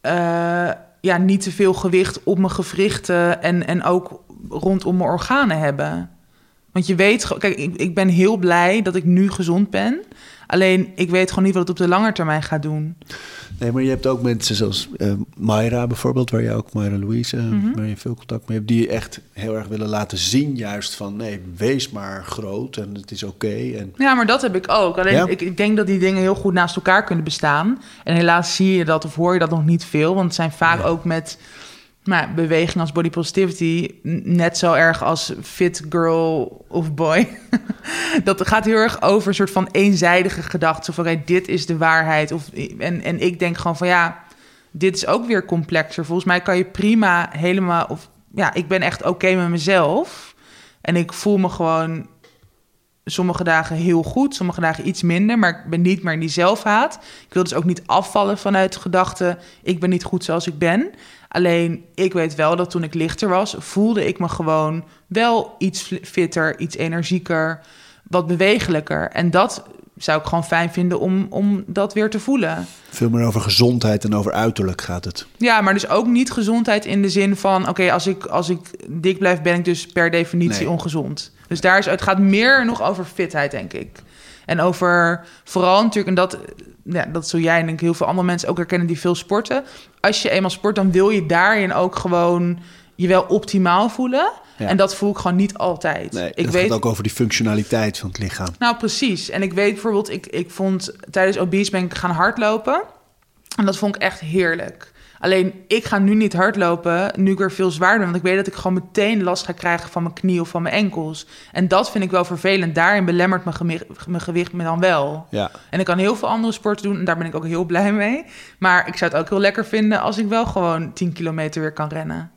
eh, ja, niet te veel gewicht op mijn gewrichten... en, en ook rondom mijn organen hebben. Want je weet... Kijk, ik, ik ben heel blij dat ik nu gezond ben... Alleen, ik weet gewoon niet wat het op de lange termijn gaat doen. Nee, maar je hebt ook mensen zoals eh Mayra bijvoorbeeld, waar je ook Mayra Louise, eh, Mhm. waar je veel contact mee hebt, die echt heel erg willen laten zien, juist van nee, wees maar groot en het is oké. En Ja, maar dat heb ik ook. Alleen Ja? ik, ik denk dat die dingen heel goed naast elkaar kunnen bestaan. En helaas zie je dat of hoor je dat nog niet veel. Want het zijn vaak ook met nou, beweging als body positivity net zo erg als fit girl of boy. dat gaat heel erg over een soort van eenzijdige gedachte. Zo van, oké, dit is de waarheid. Of, en, en ik denk gewoon van, ja, dit is ook weer complexer. Volgens mij kan je prima helemaal... Of, ja, ik ben echt oké met mezelf. En ik voel me gewoon sommige dagen heel goed, sommige dagen iets minder, maar ik ben niet meer in die zelfhaat. Ik wil dus ook niet afvallen vanuit de gedachte, ik ben niet goed zoals ik ben. Alleen, ik weet wel dat toen ik lichter was, voelde ik me gewoon wel iets fitter, iets energieker, wat bewegelijker. En dat zou ik gewoon fijn vinden om, om dat weer te voelen. veel meer over gezondheid en over uiterlijk gaat het. Ja, maar dus ook niet gezondheid in de zin van... oké, als, ik, als ik dik blijf, ben ik dus per definitie Nee. ongezond. Dus daar is, het gaat meer nog over fitheid, denk ik. En over vooral natuurlijk... en dat, ja, dat zul jij en denk ik heel veel andere mensen ook herkennen... die veel sporten. Als je eenmaal sport, dan wil je daarin ook gewoon... je wel optimaal voelen. Ja. En dat voel ik gewoon niet altijd. Nee, ik het weet, gaat ook over die functionaliteit van het lichaam. nou, precies. En ik weet bijvoorbeeld, ik, ik vond tijdens obese ben ik gaan hardlopen. En dat vond ik echt heerlijk. Alleen, ik ga nu niet hardlopen, nu ik weer veel zwaarder ben. Want ik weet dat ik gewoon meteen last ga krijgen van mijn knie of van mijn enkels. En dat vind ik wel vervelend. Daarin belemmert mijn, gemi- mijn gewicht me dan wel. Ja. En ik kan heel veel andere sporten doen en daar ben ik ook heel blij mee. Maar ik zou het ook heel lekker vinden als ik wel gewoon 10 kilometer weer kan rennen.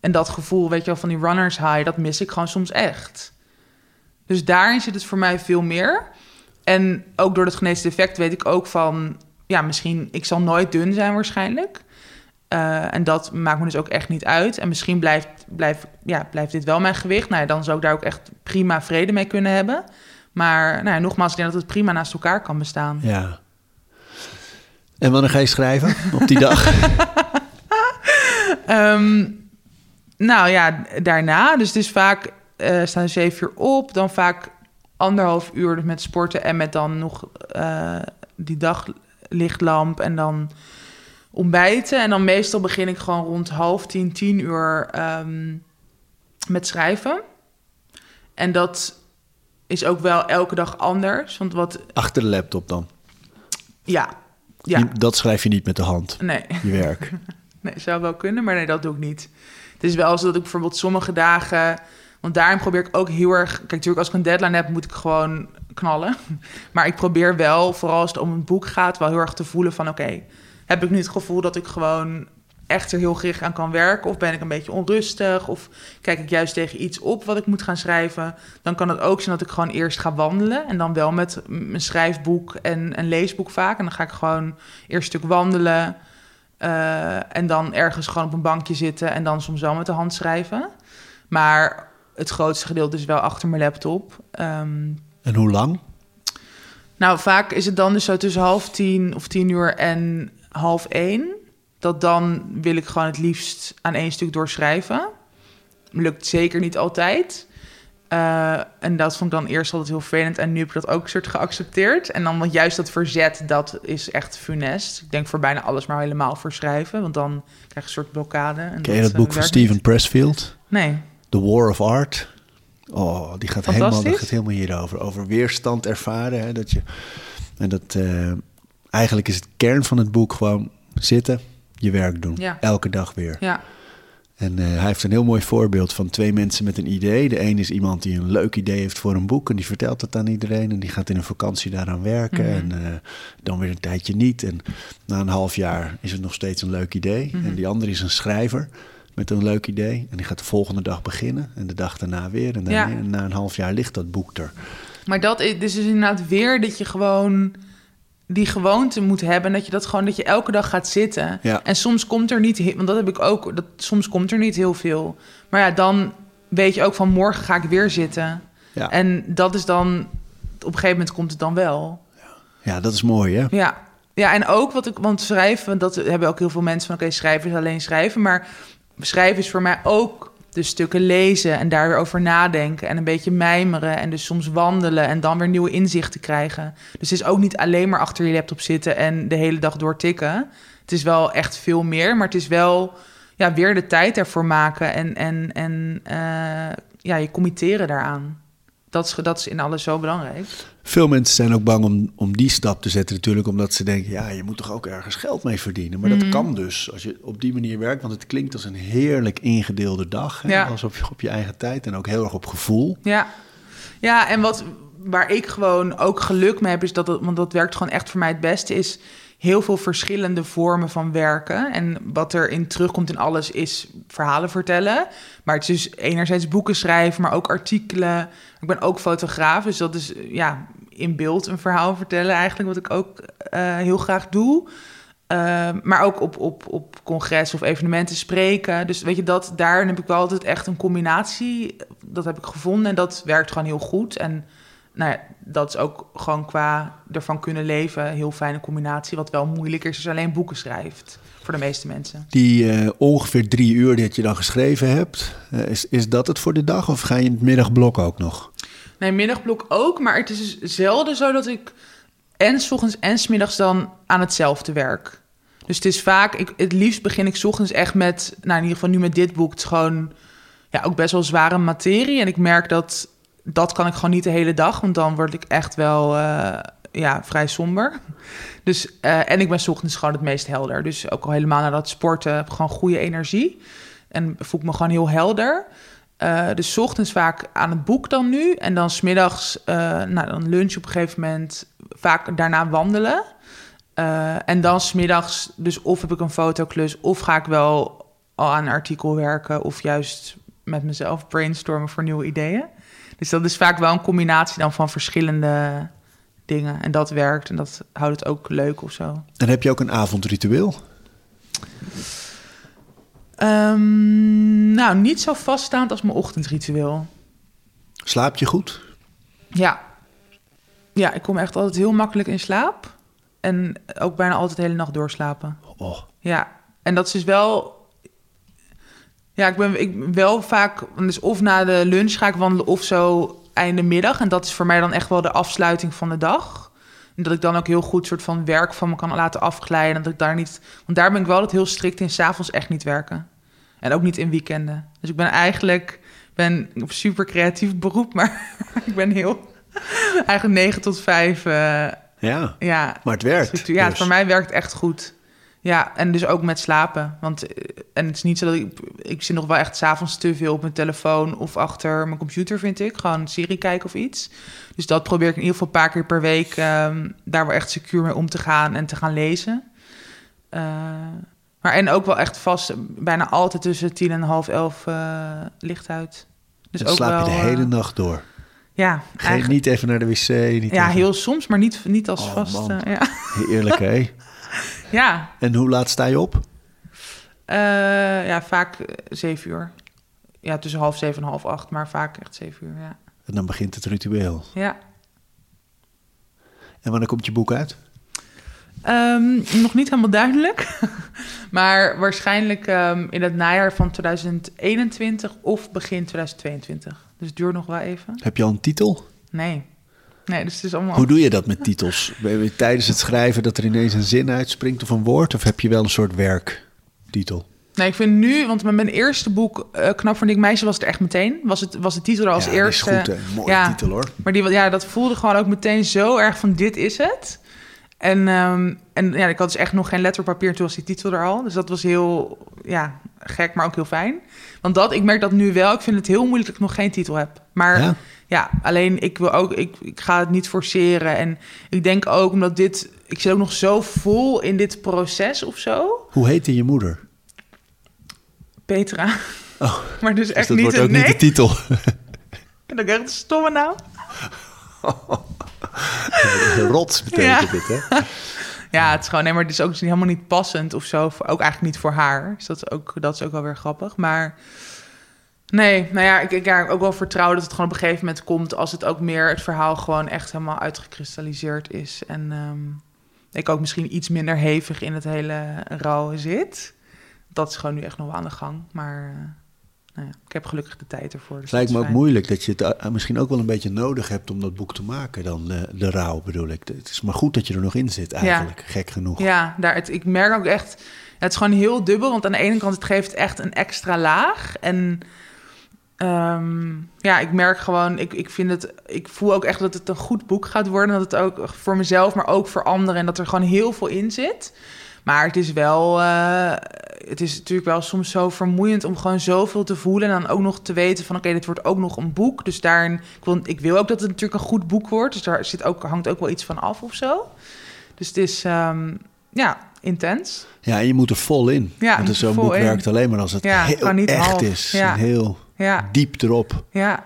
En dat gevoel, weet je wel, van die runners high, dat mis ik gewoon soms echt. Dus daarin zit het voor mij veel meer. En ook door het genetisch defect weet ik ook van... ja, misschien, ik zal nooit dun zijn waarschijnlijk. Eh, en dat maakt me dus ook echt niet uit. En misschien blijft, blijft, ja, blijft dit wel mijn gewicht. Nou ja, dan zou ik daar ook echt prima vrede mee kunnen hebben. Maar nou ja, nogmaals, ik denk dat het prima naast elkaar kan bestaan. ja. En wanneer ga je schrijven op die dag? Ehm, nou ja, daarna. Dus het is vaak eh staan zeven uur op. Dan vaak anderhalf uur met sporten. En met dan nog eh, die daglichtlamp. En dan ontbijten. En dan meestal begin ik gewoon rond half tien, tien uur ehm, met schrijven. En dat is ook wel elke dag anders. Want wat, Achter de laptop dan? ja, ja, dat schrijf je niet met de hand, nee. je werk. Nee, zou wel kunnen, maar nee, dat doe ik niet. Het is wel zo dat ik bijvoorbeeld sommige dagen... Want daarin probeer ik ook heel erg... Kijk, natuurlijk als ik een deadline heb, moet ik gewoon knallen. Maar ik probeer wel, vooral als het om een boek gaat... wel heel erg te voelen van... Oké, heb ik nu het gevoel dat ik gewoon echt er heel gericht aan kan werken? Of ben ik een beetje onrustig? Of kijk ik juist tegen iets op wat ik moet gaan schrijven? Dan kan het ook zijn dat ik gewoon eerst ga wandelen... en dan wel met mijn schrijfboek en een leesboek vaak. En dan ga ik gewoon eerst een stuk wandelen... Eh, en dan ergens gewoon op een bankje zitten en dan soms wel met de hand schrijven. Maar het grootste gedeelte is wel achter mijn laptop. Ehm, En hoe lang? nou, vaak is het dan dus zo tussen half tien of tien uur en half één. Dat dan wil ik gewoon het liefst aan één stuk doorschrijven. Lukt zeker niet altijd. Eh, en dat vond ik dan eerst altijd heel vervelend. En nu heb ik dat ook soort geaccepteerd. En dan want juist dat verzet, dat is echt funest. Ik denk voor bijna alles maar helemaal voor schrijven. Want dan krijg je een soort blokkade. En Ken je dat eh, boek van Steven niet. Pressfield? Nee. The War of Art. Oh, die gaat, helemaal, dat gaat helemaal hierover. Over weerstand ervaren. Hè, dat je, en dat, eh, eigenlijk is het kern van het boek gewoon zitten, je werk doen. Ja. Elke dag weer. Ja. En eh, hij heeft een heel mooi voorbeeld van twee mensen met een idee. De een is iemand die een leuk idee heeft voor een boek en die vertelt het aan iedereen. En die gaat in een vakantie daaraan werken Mhm. en eh, dan weer een tijdje niet. En na een half jaar is het nog steeds een leuk idee. Mhm. En die andere is een schrijver met een leuk idee. En die gaat de volgende dag beginnen en de dag daarna weer. En, daarna Ja. en na een half jaar ligt dat boek er. Maar dat is dus inderdaad weer dat je gewoon die gewoonte moet hebben. Dat je dat gewoon, dat je elke dag gaat zitten. Ja. En soms komt er niet, want dat heb ik ook, dat, soms komt er niet heel veel. Maar ja, dan weet je ook van morgen ga ik weer zitten. Ja. En dat is dan, op een gegeven moment komt het dan wel. ja, dat is mooi hè? Ja. Ja, en ook wat ik, want schrijven, dat hebben ook heel veel mensen van, oké, schrijven is alleen schrijven. Maar schrijven is voor mij ook de stukken lezen en daar weer over nadenken en een beetje mijmeren en dus soms wandelen en dan weer nieuwe inzichten krijgen. Dus het is ook niet alleen maar achter je laptop zitten en de hele dag door tikken. Het is wel echt veel meer, maar het is wel ja, weer de tijd ervoor maken en, en, en eh, ja, je committeren daaraan. Dat is, dat is in alles zo belangrijk. Veel mensen zijn ook bang om, om die stap te zetten natuurlijk, omdat ze denken, ja, je moet toch ook ergens geld mee verdienen. Maar Mhm. dat kan dus als je op die manier werkt, want het klinkt als een heerlijk ingedeelde dag. Hè? Ja. Als op, je- op je eigen tijd en ook heel erg op gevoel. Ja, ja en wat, waar ik gewoon ook geluk mee heb, is dat het, want dat werkt gewoon echt voor mij het beste, is heel veel verschillende vormen van werken. En wat erin terugkomt in alles is verhalen vertellen. Maar het is dus enerzijds boeken schrijven, maar ook artikelen. Ik ben ook fotograaf, dus dat is eh, ja, in beeld een verhaal vertellen eigenlijk, wat ik ook eh, heel graag doe. Uh, maar ook op, op, op congres of evenementen spreken. Dus weet je, dat, daar heb ik wel altijd echt een combinatie. Dat heb ik gevonden en dat werkt gewoon heel goed. En nou ja, dat is ook gewoon qua ervan kunnen leven heel fijne combinatie. Wat wel moeilijk is als je alleen boeken schrijft. Voor de meeste mensen. Die uh, ongeveer drie uur dat je dan geschreven hebt, uh, is, is dat het voor de dag of ga je in het middagblok ook nog? Nee, middagblok ook. Maar het is dus zelden zo dat ik en s ochtends en s middags dan aan hetzelfde werk. Dus het is vaak, ik, het liefst begin ik 's ochtends echt met, nou in ieder geval nu met dit boek, het is gewoon ja, ook best wel zware materie. En ik merk dat dat kan ik gewoon niet de hele dag, want dan word ik echt wel uh, ja, vrij somber. Dus, uh, en ik ben ochtends gewoon het meest helder. Dus ook al helemaal na dat sporten heb ik gewoon goede energie. En voel ik me gewoon heel helder. Uh, dus ochtends vaak aan het boek dan nu. En dan smiddags, nou dan lunch op een gegeven moment. Vaak daarna wandelen. En dan smiddags, dus of heb ik een fotoklus, of ga ik wel aan een artikel werken, of juist met mezelf brainstormen voor nieuwe ideeën. Dus dat is vaak wel een combinatie dan van verschillende dingen. En dat werkt en dat houdt het ook leuk of zo. En heb je ook een avondritueel? Um, nou, niet zo vaststaand als mijn ochtendritueel. Slaap je goed? Ja. Ja, ik kom echt altijd heel makkelijk in slaap. En ook bijna altijd de hele nacht doorslapen. Oh. Ja, en dat is dus wel... Ja, ik ben, ik wel vaak... Dus of na de lunch ga ik wandelen of zo einde middag. En dat is voor mij dan echt wel de afsluiting van de dag. dat ik dan ook heel goed soort van werk van me kan laten afglijden. En dat ik daar niet. Want daar ben ik wel altijd heel strikt in. S'avonds echt niet werken. En ook niet in weekenden. Dus ik ben eigenlijk ben een super creatief beroep, maar ik ben heel eigenlijk 9 tot 5. Uh, ja, ja, maar het werkt. Ja, dus. voor mij werkt het echt goed. Ja, en dus ook met slapen. Want eh, en het is niet zo dat ik... Ik zit nog wel echt s'avonds te veel op mijn telefoon... of achter mijn computer, vind ik. Gewoon serie kijken of iets. Dus dat probeer ik in ieder geval een paar keer per week... Um, daar wel echt secuur mee om te gaan en te gaan lezen. Uh, maar en ook wel echt vast... bijna altijd tussen tien en half elf uh, licht uit. Dus ook slaap je de hele nacht door? Ja, Geen, Niet even naar de wc? Niet ja, even... heel soms, maar niet, niet als oh, vast. Man. ja. Eerlijk, hè? Ja. En hoe laat sta je op? Uh, ja, vaak zeven uur. Ja, tussen half zeven en half acht, maar vaak echt zeven uur, ja. En dan begint het ritueel. Ja. En wanneer komt je boek uit? Um, nog niet helemaal duidelijk. maar waarschijnlijk um, in het najaar van 2021 of begin 2022. Dus het duurt nog wel even. Heb je al een titel? Nee. Nee, dus het is allemaal... Hoe doe je dat met titels? Ben je tijdens het schrijven dat er ineens een zin uitspringt of een woord? Of heb je wel een soort werktitel? Nee, ik vind nu, want met mijn eerste boek, uh, Knap voor Dik Meisje, was het echt meteen. Was, het, was de titel er als ja, eerste. Dat is goed, hè? Mooie ja, titel hoor. Maar die, ja, dat voelde gewoon ook meteen zo erg van dit is het. En, um, en ja, ik had dus echt nog geen letterpapier en toen was die titel er al. Dus dat was heel ja, gek, maar ook heel fijn. Want dat, ik merk dat nu wel. Ik vind het heel moeilijk dat ik nog geen titel heb. Maar ja, ja alleen ik wil ook, ik, ik ga het niet forceren. En ik denk ook omdat dit, ik zit ook nog zo vol in dit proces of zo. Hoe heette je moeder? Petra. Oh, maar dus dus echt dat niet wordt ook nee. niet de titel. Dat ik echt een stomme naam. Rots betekent Ja. dit, hè? Ja, het is gewoon, nee, maar het is ook helemaal niet passend of zo. Ook eigenlijk niet voor haar. Dus dat is ook, dat is ook wel weer grappig. Maar nee, nou ja, ik, ik ja, ook wel vertrouwen dat het gewoon op een gegeven moment komt. Als het ook meer het verhaal gewoon echt helemaal uitgekristalliseerd is. En ehm, ik ook misschien iets minder hevig in het hele rouw zit. Dat is gewoon nu echt nog wel aan de gang. Maar uh, nou ja, ik heb gelukkig de tijd ervoor. Dus Het lijkt me ook fijn. moeilijk dat je het uh, misschien ook wel een beetje nodig hebt om dat boek te maken. Dan uh, de rouw bedoel ik. Het is maar goed dat je er nog in zit eigenlijk, gek genoeg. Ja, daar, het, ik merk ook echt... Het is gewoon heel dubbel, want aan de ene kant het geeft echt een extra laag. En um, ja, ik merk gewoon, ik, ik vind het, ik voel ook echt dat het een goed boek gaat worden. Dat het ook voor mezelf, maar ook voor anderen. En dat er gewoon heel veel in zit. Maar het is wel, uh, het is natuurlijk wel soms zo vermoeiend om gewoon zoveel te voelen. En dan ook nog te weten van, oké, okay, dit wordt ook nog een boek. Dus daarin, ik wil, ik wil ook dat het natuurlijk een goed boek wordt. Dus daar zit ook, hangt ook wel iets van af of zo. Dus het is, um, ja, intens. Ja, en je moet er vol in. Ja, Want zo'n boek in. werkt alleen maar als het ja, heel niet echt half. is. Ja. Heel ja. diep erop. Ja.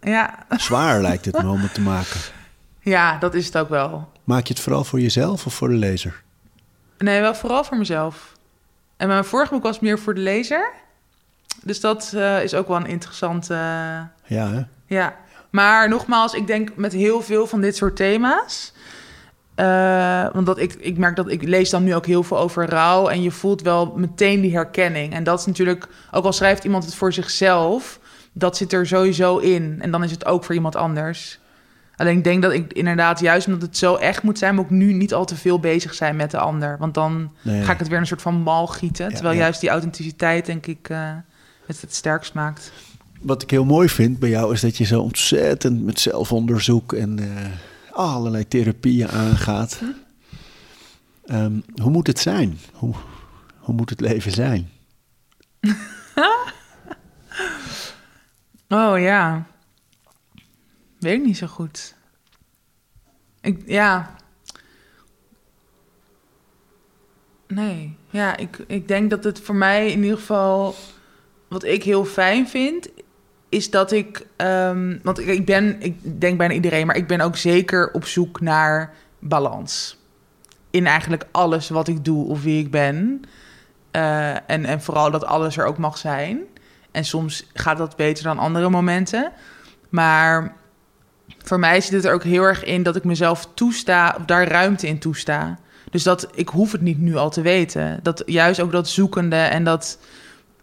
Ja. Zwaar lijkt het me om het te maken. Ja, dat is het ook wel. Maak je het vooral voor jezelf of voor de lezer? Nee, wel vooral voor mezelf. En mijn vorige boek was meer voor de lezer. Dus dat uh, is ook wel een interessante... Ja, hè? Ja. Maar nogmaals, ik denk met heel veel van dit soort thema's... Uh, want dat ik, ik merk dat ik lees dan nu ook heel veel over rouw. En je voelt wel meteen die herkenning. En dat is natuurlijk, ook al schrijft iemand het voor zichzelf, dat zit er sowieso in. En dan is het ook voor iemand anders. Alleen ik denk dat ik inderdaad, juist omdat het zo echt moet zijn, moet ik nu niet al te veel bezig zijn met de ander. Want dan Nee. ga ik het weer een soort van mal gieten. Ja, terwijl ja. juist die authenticiteit, denk ik, uh, het het sterkst maakt. Wat ik heel mooi vind bij jou is dat je zo ontzettend met zelfonderzoek en uh, allerlei therapieën aangaat. Um, hoe moet het zijn? Hoe, hoe moet het leven zijn? Oh ja. Weet ik niet zo goed. Ik, ja. Nee. Ja, ik, ik denk dat het voor mij in ieder geval... Wat ik heel fijn vind, is dat ik... Um, want ik, ben, ik denk bijna iedereen... maar ik ben ook zeker op zoek naar balans. In eigenlijk alles wat ik doe of wie ik ben. Uh, en, en vooral dat alles er ook mag zijn. En soms gaat dat beter dan andere momenten. Maar voor mij zit het er ook heel erg in dat ik mezelf toesta, of daar ruimte in toesta. Dus dat ik hoef het niet nu al te weten. Dat juist ook dat zoekende en dat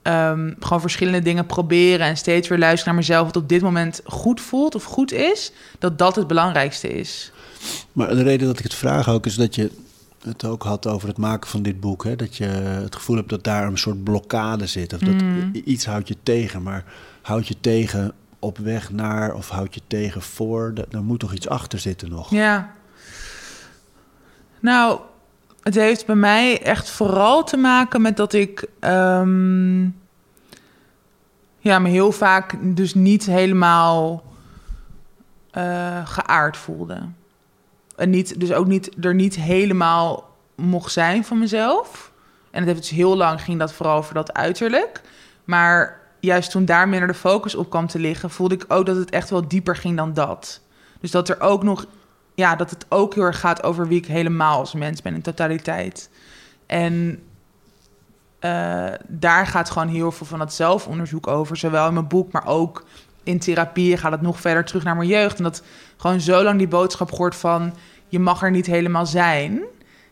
ehm, gewoon verschillende dingen proberen en steeds weer luisteren naar mezelf, wat op dit moment goed voelt of goed is, dat dat het belangrijkste is. Maar de reden dat ik het vraag ook is dat je het ook had over het maken van dit boek. Hè? Dat je het gevoel hebt dat daar een soort blokkade zit. Of dat Mm. iets houdt je tegen. Maar houd je tegen op weg naar of houd je tegen voor? Da- Daar moet toch iets achter zitten nog? Ja. Nou, het heeft bij mij echt vooral te maken met dat ik ehm, ja, me heel vaak dus niet helemaal eh, geaard voelde. En niet, dus ook niet, er niet helemaal mocht zijn van mezelf. En het heeft dus heel lang ging dat vooral over dat uiterlijk. Maar juist toen daar minder de focus op kwam te liggen, voelde ik ook dat het echt wel dieper ging dan dat. Dus dat er ook nog, ja, dat het ook heel erg gaat over wie ik helemaal als mens ben in totaliteit. En eh, daar gaat gewoon heel veel van dat zelfonderzoek over, zowel in mijn boek, maar ook in therapie gaat het nog verder terug naar mijn jeugd. En dat gewoon zo lang die boodschap gehoord van je mag er niet helemaal zijn.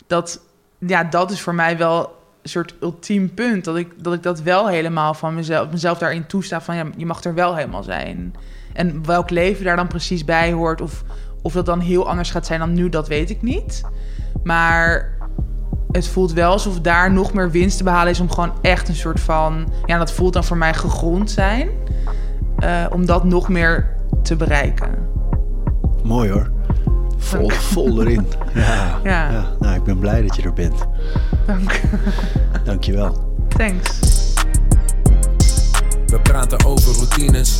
Dat, ja, dat is voor mij wel een soort ultiem punt. Dat ik, dat ik dat wel helemaal van mezelf, mezelf daarin toesta van ja, je mag er wel helemaal zijn. En welk leven daar dan precies bij hoort, of, of dat dan heel anders gaat zijn dan nu, dat weet ik niet. Maar het voelt wel alsof daar nog meer winst te behalen is om gewoon echt een soort van, ja, dat voelt dan voor mij gegrond zijn, eh, om dat nog meer te bereiken. Mooi hoor. Vol, Dank. vol erin. Ja, Ja. ja. Nou, ik ben blij dat je er bent. Dank. Dank je wel. Thanks. We praten over routines.